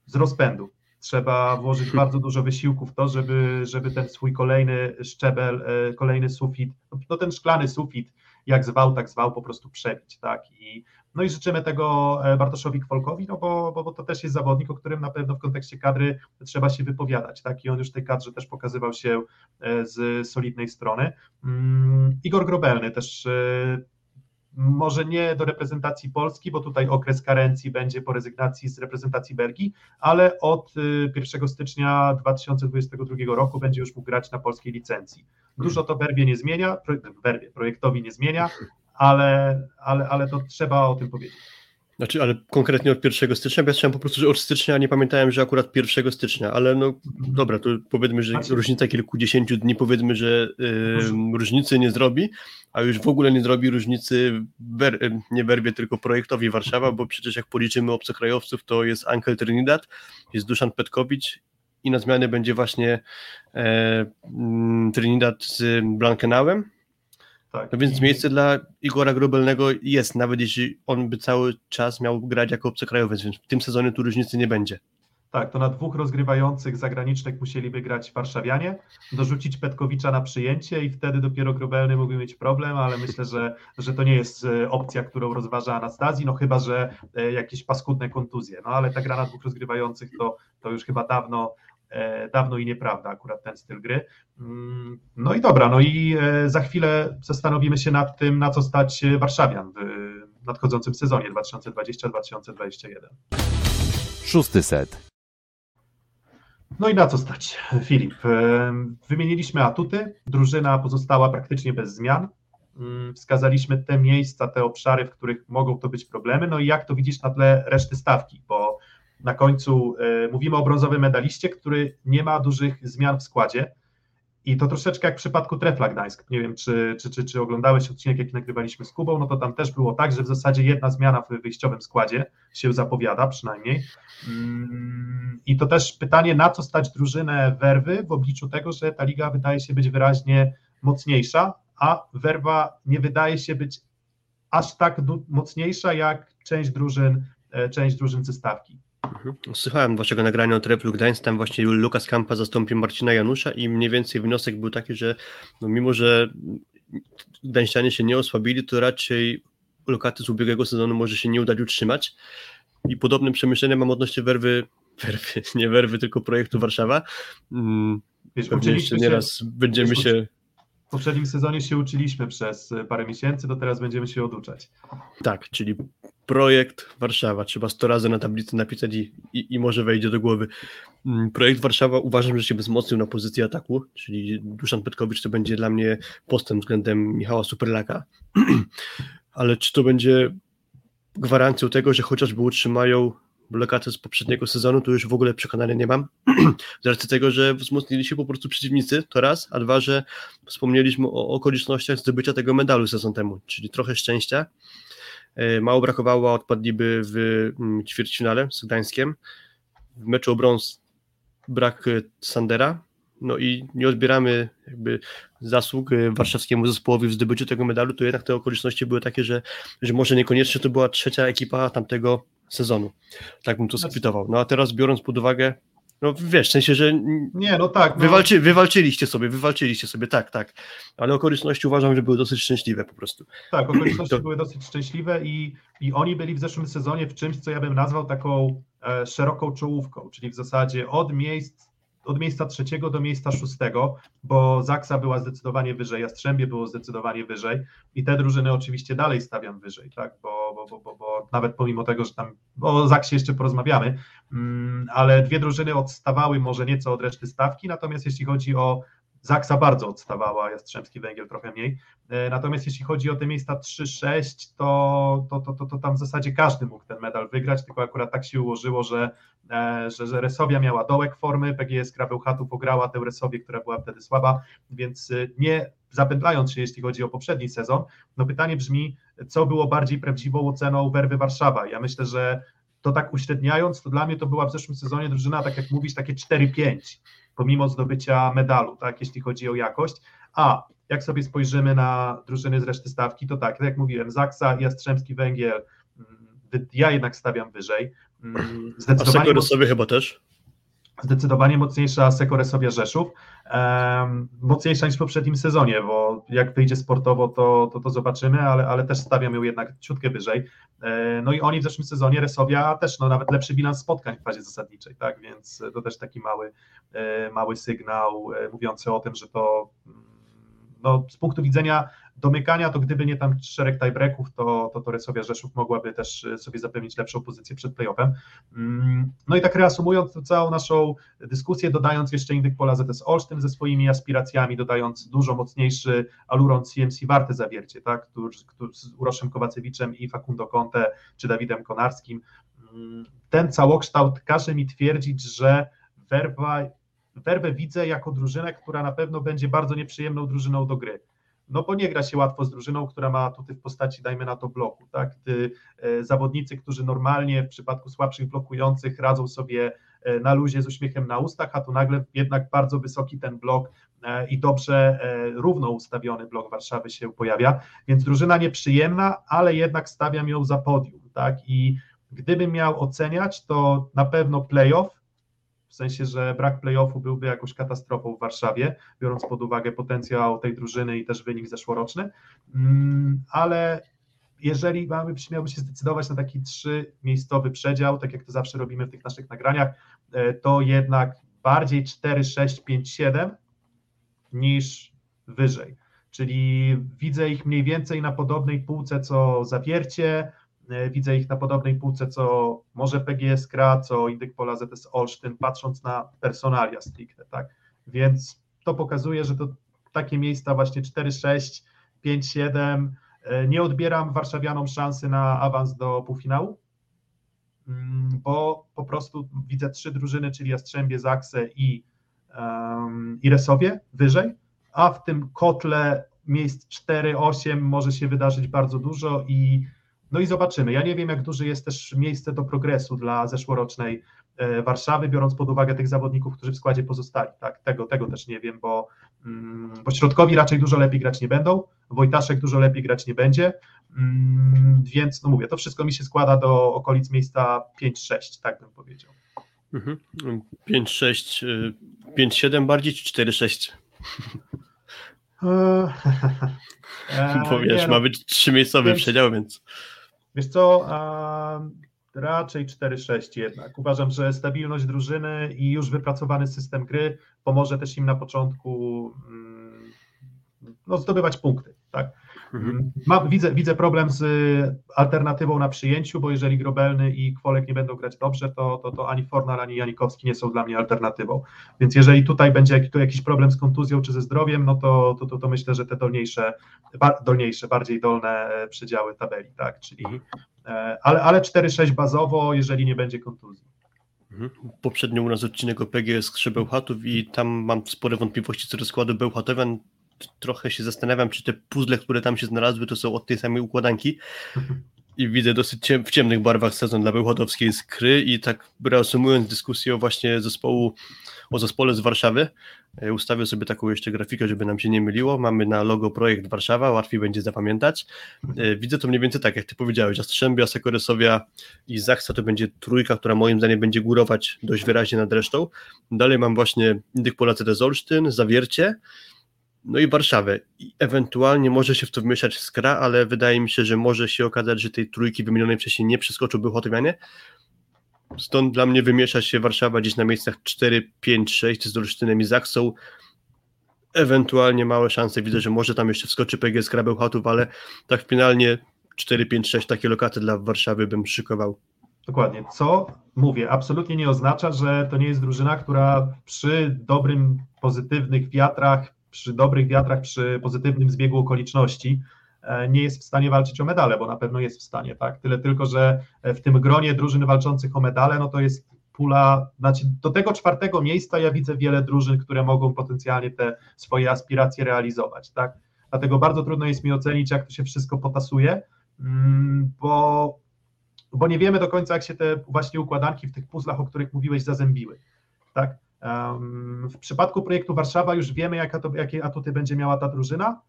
z rozpędu. Trzeba włożyć bardzo dużo wysiłku w to, żeby, żeby ten swój kolejny szczebel, e, kolejny sufit, no ten szklany sufit, jak zwał, tak zwał, po prostu przebić, tak, i no i życzymy tego e, Bartoszowi Kwolkowi, no bo, bo, bo to też jest zawodnik, o którym na pewno w kontekście kadry trzeba się wypowiadać, tak, i on już w tej kadrze też pokazywał się e, z solidnej strony. Mm, Igor Grobelny też może nie do reprezentacji Polski, bo tutaj okres karencji będzie po rezygnacji z reprezentacji Belgii, ale od 1 y, stycznia 2022 roku będzie już mógł grać na polskiej licencji. Dużo to Werbie nie zmienia, Werbie, projektowi nie zmienia, ale, ale, ale to trzeba o tym powiedzieć. Znaczy, ale konkretnie od 1 stycznia, bo ja chciałem po prostu, że od stycznia nie pamiętałem, że akurat 1 stycznia, ale no dobra, to powiedzmy, że znaczy... różnica kilkudziesięciu dni, powiedzmy, że yy, różnicy nie zrobi, a już w ogóle nie zrobi różnicy wer, nie Werbie, tylko projektowi Warszawa, bo przecież jak policzymy obcokrajowców, to jest Ankel Trinidad, jest Duszan Petkowicz i na zmianę będzie właśnie e, Trinidad z Blankenauem, tak. No więc miejsce dla Igora Grobelnego jest, nawet jeśli on by cały czas miał grać jako obcokrajowiec, więc w tym sezonie tu różnicy nie będzie. Tak, to na dwóch rozgrywających zagranicznych musieliby grać warszawianie, dorzucić Petkowicza na przyjęcie i wtedy dopiero Grobelny mógłby mieć problem, ale myślę, że, że to nie jest e, opcja, którą rozważa Anastazji, no chyba, że e, jakieś paskudne kontuzje, no ale ta gra na dwóch rozgrywających to, to już chyba dawno dawno i nieprawda, akurat ten styl gry. Mm, no i dobra, no i e, za chwilę zastanowimy się nad tym, na co stać Warszawian w nadchodzącym sezonie 2020-2021. Szósty set. No i na co stać, Filip? E, wymieniliśmy atuty, drużyna pozostała praktycznie bez zmian. Mm, wskazaliśmy te miejsca, te obszary, w których mogą to być problemy. No i jak to widzisz na tle reszty stawki, bo na końcu e, mówimy o brązowym medaliście, który nie ma dużych zmian w składzie. I to troszeczkę jak w przypadku Trefla Gdańsk. Nie wiem, czy, czy, czy, czy oglądałeś odcinek, jaki nagrywaliśmy z Kubą, no to tam też było tak, że w zasadzie jedna zmiana w wyjściowym składzie się zapowiada przynajmniej. Mm, I to też pytanie, na co stać drużynę Werwy w obliczu tego, że ta liga wydaje się być wyraźnie mocniejsza, a Werwa nie wydaje się być aż tak mocniejsza jak część drużyn, e, część drużyn ze stawki. Mhm. Słuchałem waszego nagrania o Treplu Gdańsk, tam właśnie Lukas Kampa zastąpił Marcina Janusza i mniej więcej wniosek był taki, że no mimo, że Gdańszczanie się nie osłabili, to raczej lokaty z ubiegłego sezonu może się nie udać utrzymać i podobne przemyślenia mam odnośnie werwy, werwy nie werwy, tylko projektu Warszawa. Hmm, Wiesz, jeszcze nieraz będziemy się w poprzednim sezonie się uczyliśmy przez parę miesięcy, to teraz będziemy się oduczać. Tak, czyli projekt Warszawa. Trzeba 100 razy na tablicy napisać i, i, i, może wejdzie do głowy. Mm, projekt Warszawa uważam, że się wzmocnił na pozycji ataku, czyli Duszan Petkowicz to będzie dla mnie postęp względem Michała Superlaka. Ale czy to będzie gwarancją tego, że chociażby utrzymają lokatę z poprzedniego sezonu, to już w ogóle przekonania nie mam. z racji tego, że wzmocnili się po prostu przeciwnicy, to raz, a dwa, że wspomnieliśmy o okolicznościach zdobycia tego medalu sezon temu, czyli trochę szczęścia. E, mało brakowało, odpadliby w mm, ćwierćfinale z Gdańskiem. W meczu o brąz brak e, Sandera, no i nie odbieramy jakby zasług e, warszawskiemu zespołowi w zdobyciu tego medalu, to jednak te okoliczności były takie, że, że może niekoniecznie to była trzecia ekipa tamtego sezonu. Tak bym to znaczy- skwitował. No a teraz biorąc pod uwagę, no wiesz, w sensie, że nie, no tak. No. Wywalczy, wywalczyliście sobie, wywalczyliście sobie, tak, tak. Ale okoliczności uważam, że były dosyć szczęśliwe po prostu. Tak, okoliczności to... były dosyć szczęśliwe i, i oni byli w zeszłym sezonie w czymś, co ja bym nazwał taką e, szeroką czołówką, czyli w zasadzie od miejsc od miejsca trzeciego do miejsca szóstego, bo Zaksa była zdecydowanie wyżej, Jastrzębie było zdecydowanie wyżej. I te drużyny oczywiście dalej stawiam wyżej, tak, bo, bo, bo, bo, bo nawet pomimo tego, że tam o Zaksie jeszcze porozmawiamy, mm, ale dwie drużyny odstawały może nieco od reszty stawki, natomiast jeśli chodzi o Zaksa bardzo odstawała, Jastrzębski Węgiel trochę mniej. E, natomiast jeśli chodzi o te miejsca 3-6, to, to, to, to, to tam w zasadzie każdy mógł ten medal wygrać, tylko akurat tak się ułożyło, że, e, że, że Resowia miała dołek formy, PGS Krabełchatów ograła tę Resowię, która była wtedy słaba, więc e, nie zapętlając się, jeśli chodzi o poprzedni sezon, no pytanie brzmi, co było bardziej prawdziwą oceną Werwy Warszawa? Ja myślę, że to tak uśredniając, to dla mnie to była w zeszłym sezonie drużyna, tak jak mówisz, takie 4-5 pomimo zdobycia medalu, tak, jeśli chodzi o jakość. A jak sobie spojrzymy na drużyny z reszty stawki, to tak, tak jak mówiłem, Zaksa, Jastrzębski Węgiel, mm, ja jednak stawiam wyżej. Mm, zdecydowanie A sobie chyba też? Zdecydowanie mocniejsza Sekoresowia Rzeszów, mocniejsza niż w poprzednim sezonie, bo jak wyjdzie sportowo, to, to, to zobaczymy, ale, ale też stawiam ją jednak ciutkę wyżej. E, no i oni w zeszłym sezonie, Resowia też no, nawet lepszy bilans spotkań w fazie zasadniczej, tak, więc to też taki mały, e, mały sygnał e, mówiący o tym, że to no, z punktu widzenia domykania, to gdyby nie tam szereg tiebreaków, to, to, to Resowia Rzeszów mogłaby też e, sobie zapewnić lepszą pozycję przed playoffem. Mm, no i tak reasumując całą naszą dyskusję, dodając jeszcze Indyk Pola ZS Olsztyn ze swoimi aspiracjami, dodając dużo mocniejszy aluron CMC Warte Zawiercie, tak, z Uroszem Kowacewiczem i Facundo Conte czy Dawidem Konarskim. Mm, ten całokształt każe mi twierdzić, że Werba Werbę widzę jako drużynę, która na pewno będzie bardzo nieprzyjemną drużyną do gry. No bo nie gra się łatwo z drużyną, która ma tutaj w postaci, dajmy na to, bloku, tak? Gdy e, zawodnicy, którzy normalnie w przypadku słabszych blokujących radzą sobie e, na luzie z uśmiechem na ustach, a tu nagle jednak bardzo wysoki ten blok e, i dobrze równo ustawiony blok Warszawy się pojawia, więc drużyna nieprzyjemna, ale jednak stawiam ją za podium, tak? I gdybym miał oceniać, to na pewno playoff, w sensie, że brak playoffu byłby jakąś katastrofą w Warszawie, biorąc pod uwagę potencjał tej drużyny i też wynik zeszłoroczny, mm, ale jeżeli mamy, miałby się zdecydować na taki trzymiejscowy przedział, tak jak to zawsze robimy w tych naszych nagraniach, e, to jednak bardziej 4, 6, 5, 7 niż wyżej. Czyli widzę ich mniej więcej na podobnej półce co Zawiercie, widzę ich na podobnej półce, co może PGS Kra, co Indyk Pola ZS Olsztyn, patrząc na personalia stricte, tak? Więc to pokazuje, że to takie miejsca właśnie 4-6, 5-7, e, nie odbieram warszawianom szansy na awans do półfinału, mm, bo po prostu widzę trzy drużyny, czyli Jastrzębie, Zakse i, um, wyżej, a w tym kotle miejsc 4-8 może się wydarzyć bardzo dużo i no i zobaczymy. Ja nie wiem, jak duże jest też miejsce do progresu dla zeszłorocznej e, Warszawy, biorąc pod uwagę tych zawodników, którzy w składzie pozostali. Tak? Tego, tego też nie wiem, bo, mm, bo środkowi raczej dużo lepiej grać nie będą, Wojtaszek dużo lepiej grać nie będzie, mm, więc no mówię, to wszystko mi się składa do okolic miejsca 5-6, tak bym powiedział. 5-6, 5-7 y, bardziej czy 4-6? Bo wiesz, nie, no, ma być trzymiejscowy przedział, więc... Wiesz co, a, raczej 4-6 jednak. Uważam, że stabilność drużyny i już wypracowany system gry pomoże też im na początku mm, no, zdobywać punkty. Tak? Mhm. Mam, widzę, widzę problem z alternatywą na przyjęciu, bo jeżeli Grobelny i Kwolek nie będą grać dobrze, to, to, to ani Fornal, ani Janikowski nie są dla mnie alternatywą. Więc jeżeli tutaj będzie tu jakiś problem z kontuzją czy ze zdrowiem, no to, to, to, to myślę, że te dolniejsze, dolniejsze, bardziej dolne e, przedziały tabeli, tak, czyli mhm. e, ale, ale 4-6 bazowo, jeżeli nie będzie kontuzji. Mhm. Poprzednio u nas odcinek o PGS Krzybełchatów i tam mam spore wątpliwości co do składu Bełchatowian trochę się zastanawiam, czy te puzzle, które tam się znalazły, to są od tej samej układanki. I widzę dosyć ciem w ciemnych barwach sezon dla Bełchatowskiej skry i tak reasumując dyskusję o właśnie zespołu, o zespole z Warszawy, e, ustawię sobie taką jeszcze grafikę, żeby nam się nie myliło. Mamy na logo projekt Warszawa, łatwiej będzie zapamiętać. E, widzę to mniej więcej tak, jak ty powiedziałeś, Jastrzębia, Sekorysowia i Zachsa to będzie trójka, która moim zdaniem będzie górować dość wyraźnie nad resztą. Dalej mam właśnie Indyk Polacy Olsztyn, Zawiercie, no i Warszawę. I ewentualnie może się w to wmieszać Skra, ale wydaje mi się, że może się okazać, że tej trójki wymienionej wcześniej nie przeskoczyłby Chotywianie. Stąd dla mnie wymiesza się Warszawa gdzieś na miejscach 4, 5, 6 z Olsztynem i Zaksą. Ewentualnie małe szanse widzę, że może tam jeszcze wskoczy PGS Krabełchatów, ale tak finalnie 4, 5, 6 takie lokaty dla Warszawy bym szykował. Dokładnie. Co mówię, absolutnie nie oznacza, że to nie jest drużyna, która przy dobrym, pozytywnych wiatrach przy dobrych wiatrach, przy pozytywnym zbiegu okoliczności e, nie jest w stanie walczyć o medale, bo na pewno jest w stanie, tak? Tyle tylko, że w tym gronie drużyn walczących o medale, no to jest pula, znaczy do tego czwartego miejsca ja widzę wiele drużyn, które mogą potencjalnie te swoje aspiracje realizować, tak? Dlatego bardzo trudno jest mi ocenić, jak to się wszystko potasuje, mm, bo, bo nie wiemy do końca, jak się te właśnie układanki w tych puzzlach, o których mówiłeś, zazębiły, tak? W przypadku projektu Warszawa już wiemy, jaka to, jakie atuty będzie miała ta drużyna.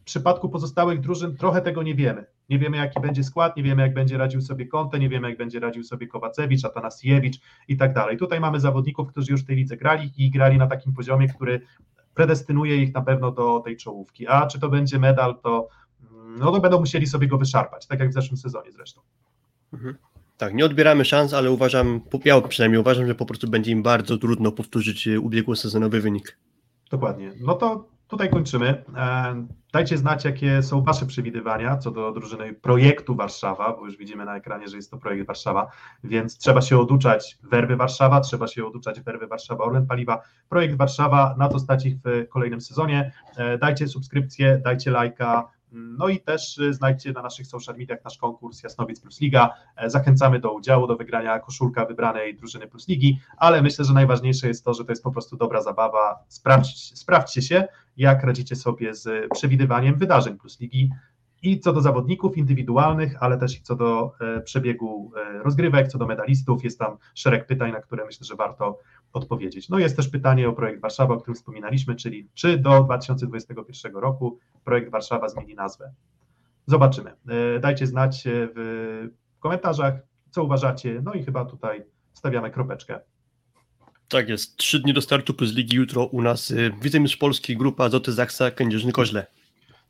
W przypadku pozostałych drużyn trochę tego nie wiemy. Nie wiemy, jaki będzie skład, nie wiemy, jak będzie radził sobie Conte, nie wiemy, jak będzie radził sobie Kowacewicz, Atanasiewicz i tak dalej. Tutaj mamy zawodników, którzy już w tej lidze grali i grali na takim poziomie, który predestynuje ich na pewno do tej czołówki. A czy to będzie medal, to, no to będą musieli sobie go wyszarpać, tak jak w zeszłym sezonie zresztą. Mhm. Tak, nie odbieramy szans, ale uważam, ja przynajmniej uważam, że po prostu będzie im bardzo trudno powtórzyć ubiegłosezonowy wynik. Dokładnie. No to tutaj kończymy. E, dajcie znać, jakie są Wasze przewidywania co do drużyny projektu Warszawa, bo już widzimy na ekranie, że jest to projekt Warszawa, więc trzeba się oduczać werby Warszawa, trzeba się oduczać werby Warszawa Orlen Paliwa. Projekt Warszawa, na to stać ich w kolejnym sezonie. E, dajcie subskrypcję, dajcie lajka, no i też y, znajdźcie na naszych social mediach nasz konkurs Jasnowic Plus Liga. E, zachęcamy do udziału, do wygrania koszulka wybranej drużyny Plus Ligi, ale myślę, że najważniejsze jest to, że to jest po prostu dobra zabawa. Sprawdź, sprawdźcie się, jak radzicie sobie z przewidywaniem wydarzeń Plus Ligi i co do zawodników indywidualnych, ale też i co do e, przebiegu e, rozgrywek, co do medalistów. Jest tam szereg pytań, na które myślę, że warto odpowiedzieć. No jest też pytanie o projekt Warszawa, o którym wspominaliśmy, czyli czy do 2021 roku projekt Warszawa zmieni nazwę. Zobaczymy. E, dajcie znać w komentarzach, co uważacie, no i chyba tutaj stawiamy kropeczkę. Tak jest. Trzy dni do startu plus ligi jutro u nas wicemistrz Polski, grupa Azoty Zaksa, Kędzierzny Koźle.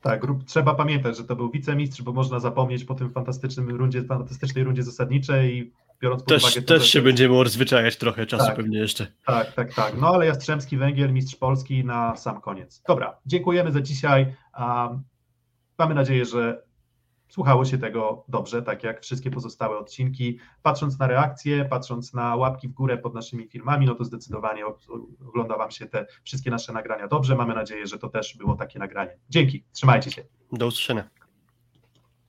Tak, trzeba pamiętać, że to był wicemistrz, bo można zapomnieć po tym fantastycznym rundzie, fantastycznej rundzie zasadniczej i biorąc pod też, uwagę... To, też się będziemy odzwyczajać trochę czasu tak, pewnie jeszcze. Tak, tak, tak. No ale Jastrzębski Węgiel, mistrz Polski na sam koniec. Dobra, dziękujemy za dzisiaj. Um, mamy nadzieję, że słuchało się tego dobrze, tak jak wszystkie pozostałe odcinki. Patrząc na reakcje, patrząc na łapki w górę pod naszymi filmami, no to zdecydowanie ogląda Wam się te wszystkie nasze nagrania dobrze. Mamy nadzieję, że to też było takie nagranie. Dzięki, trzymajcie się. Do usłyszenia.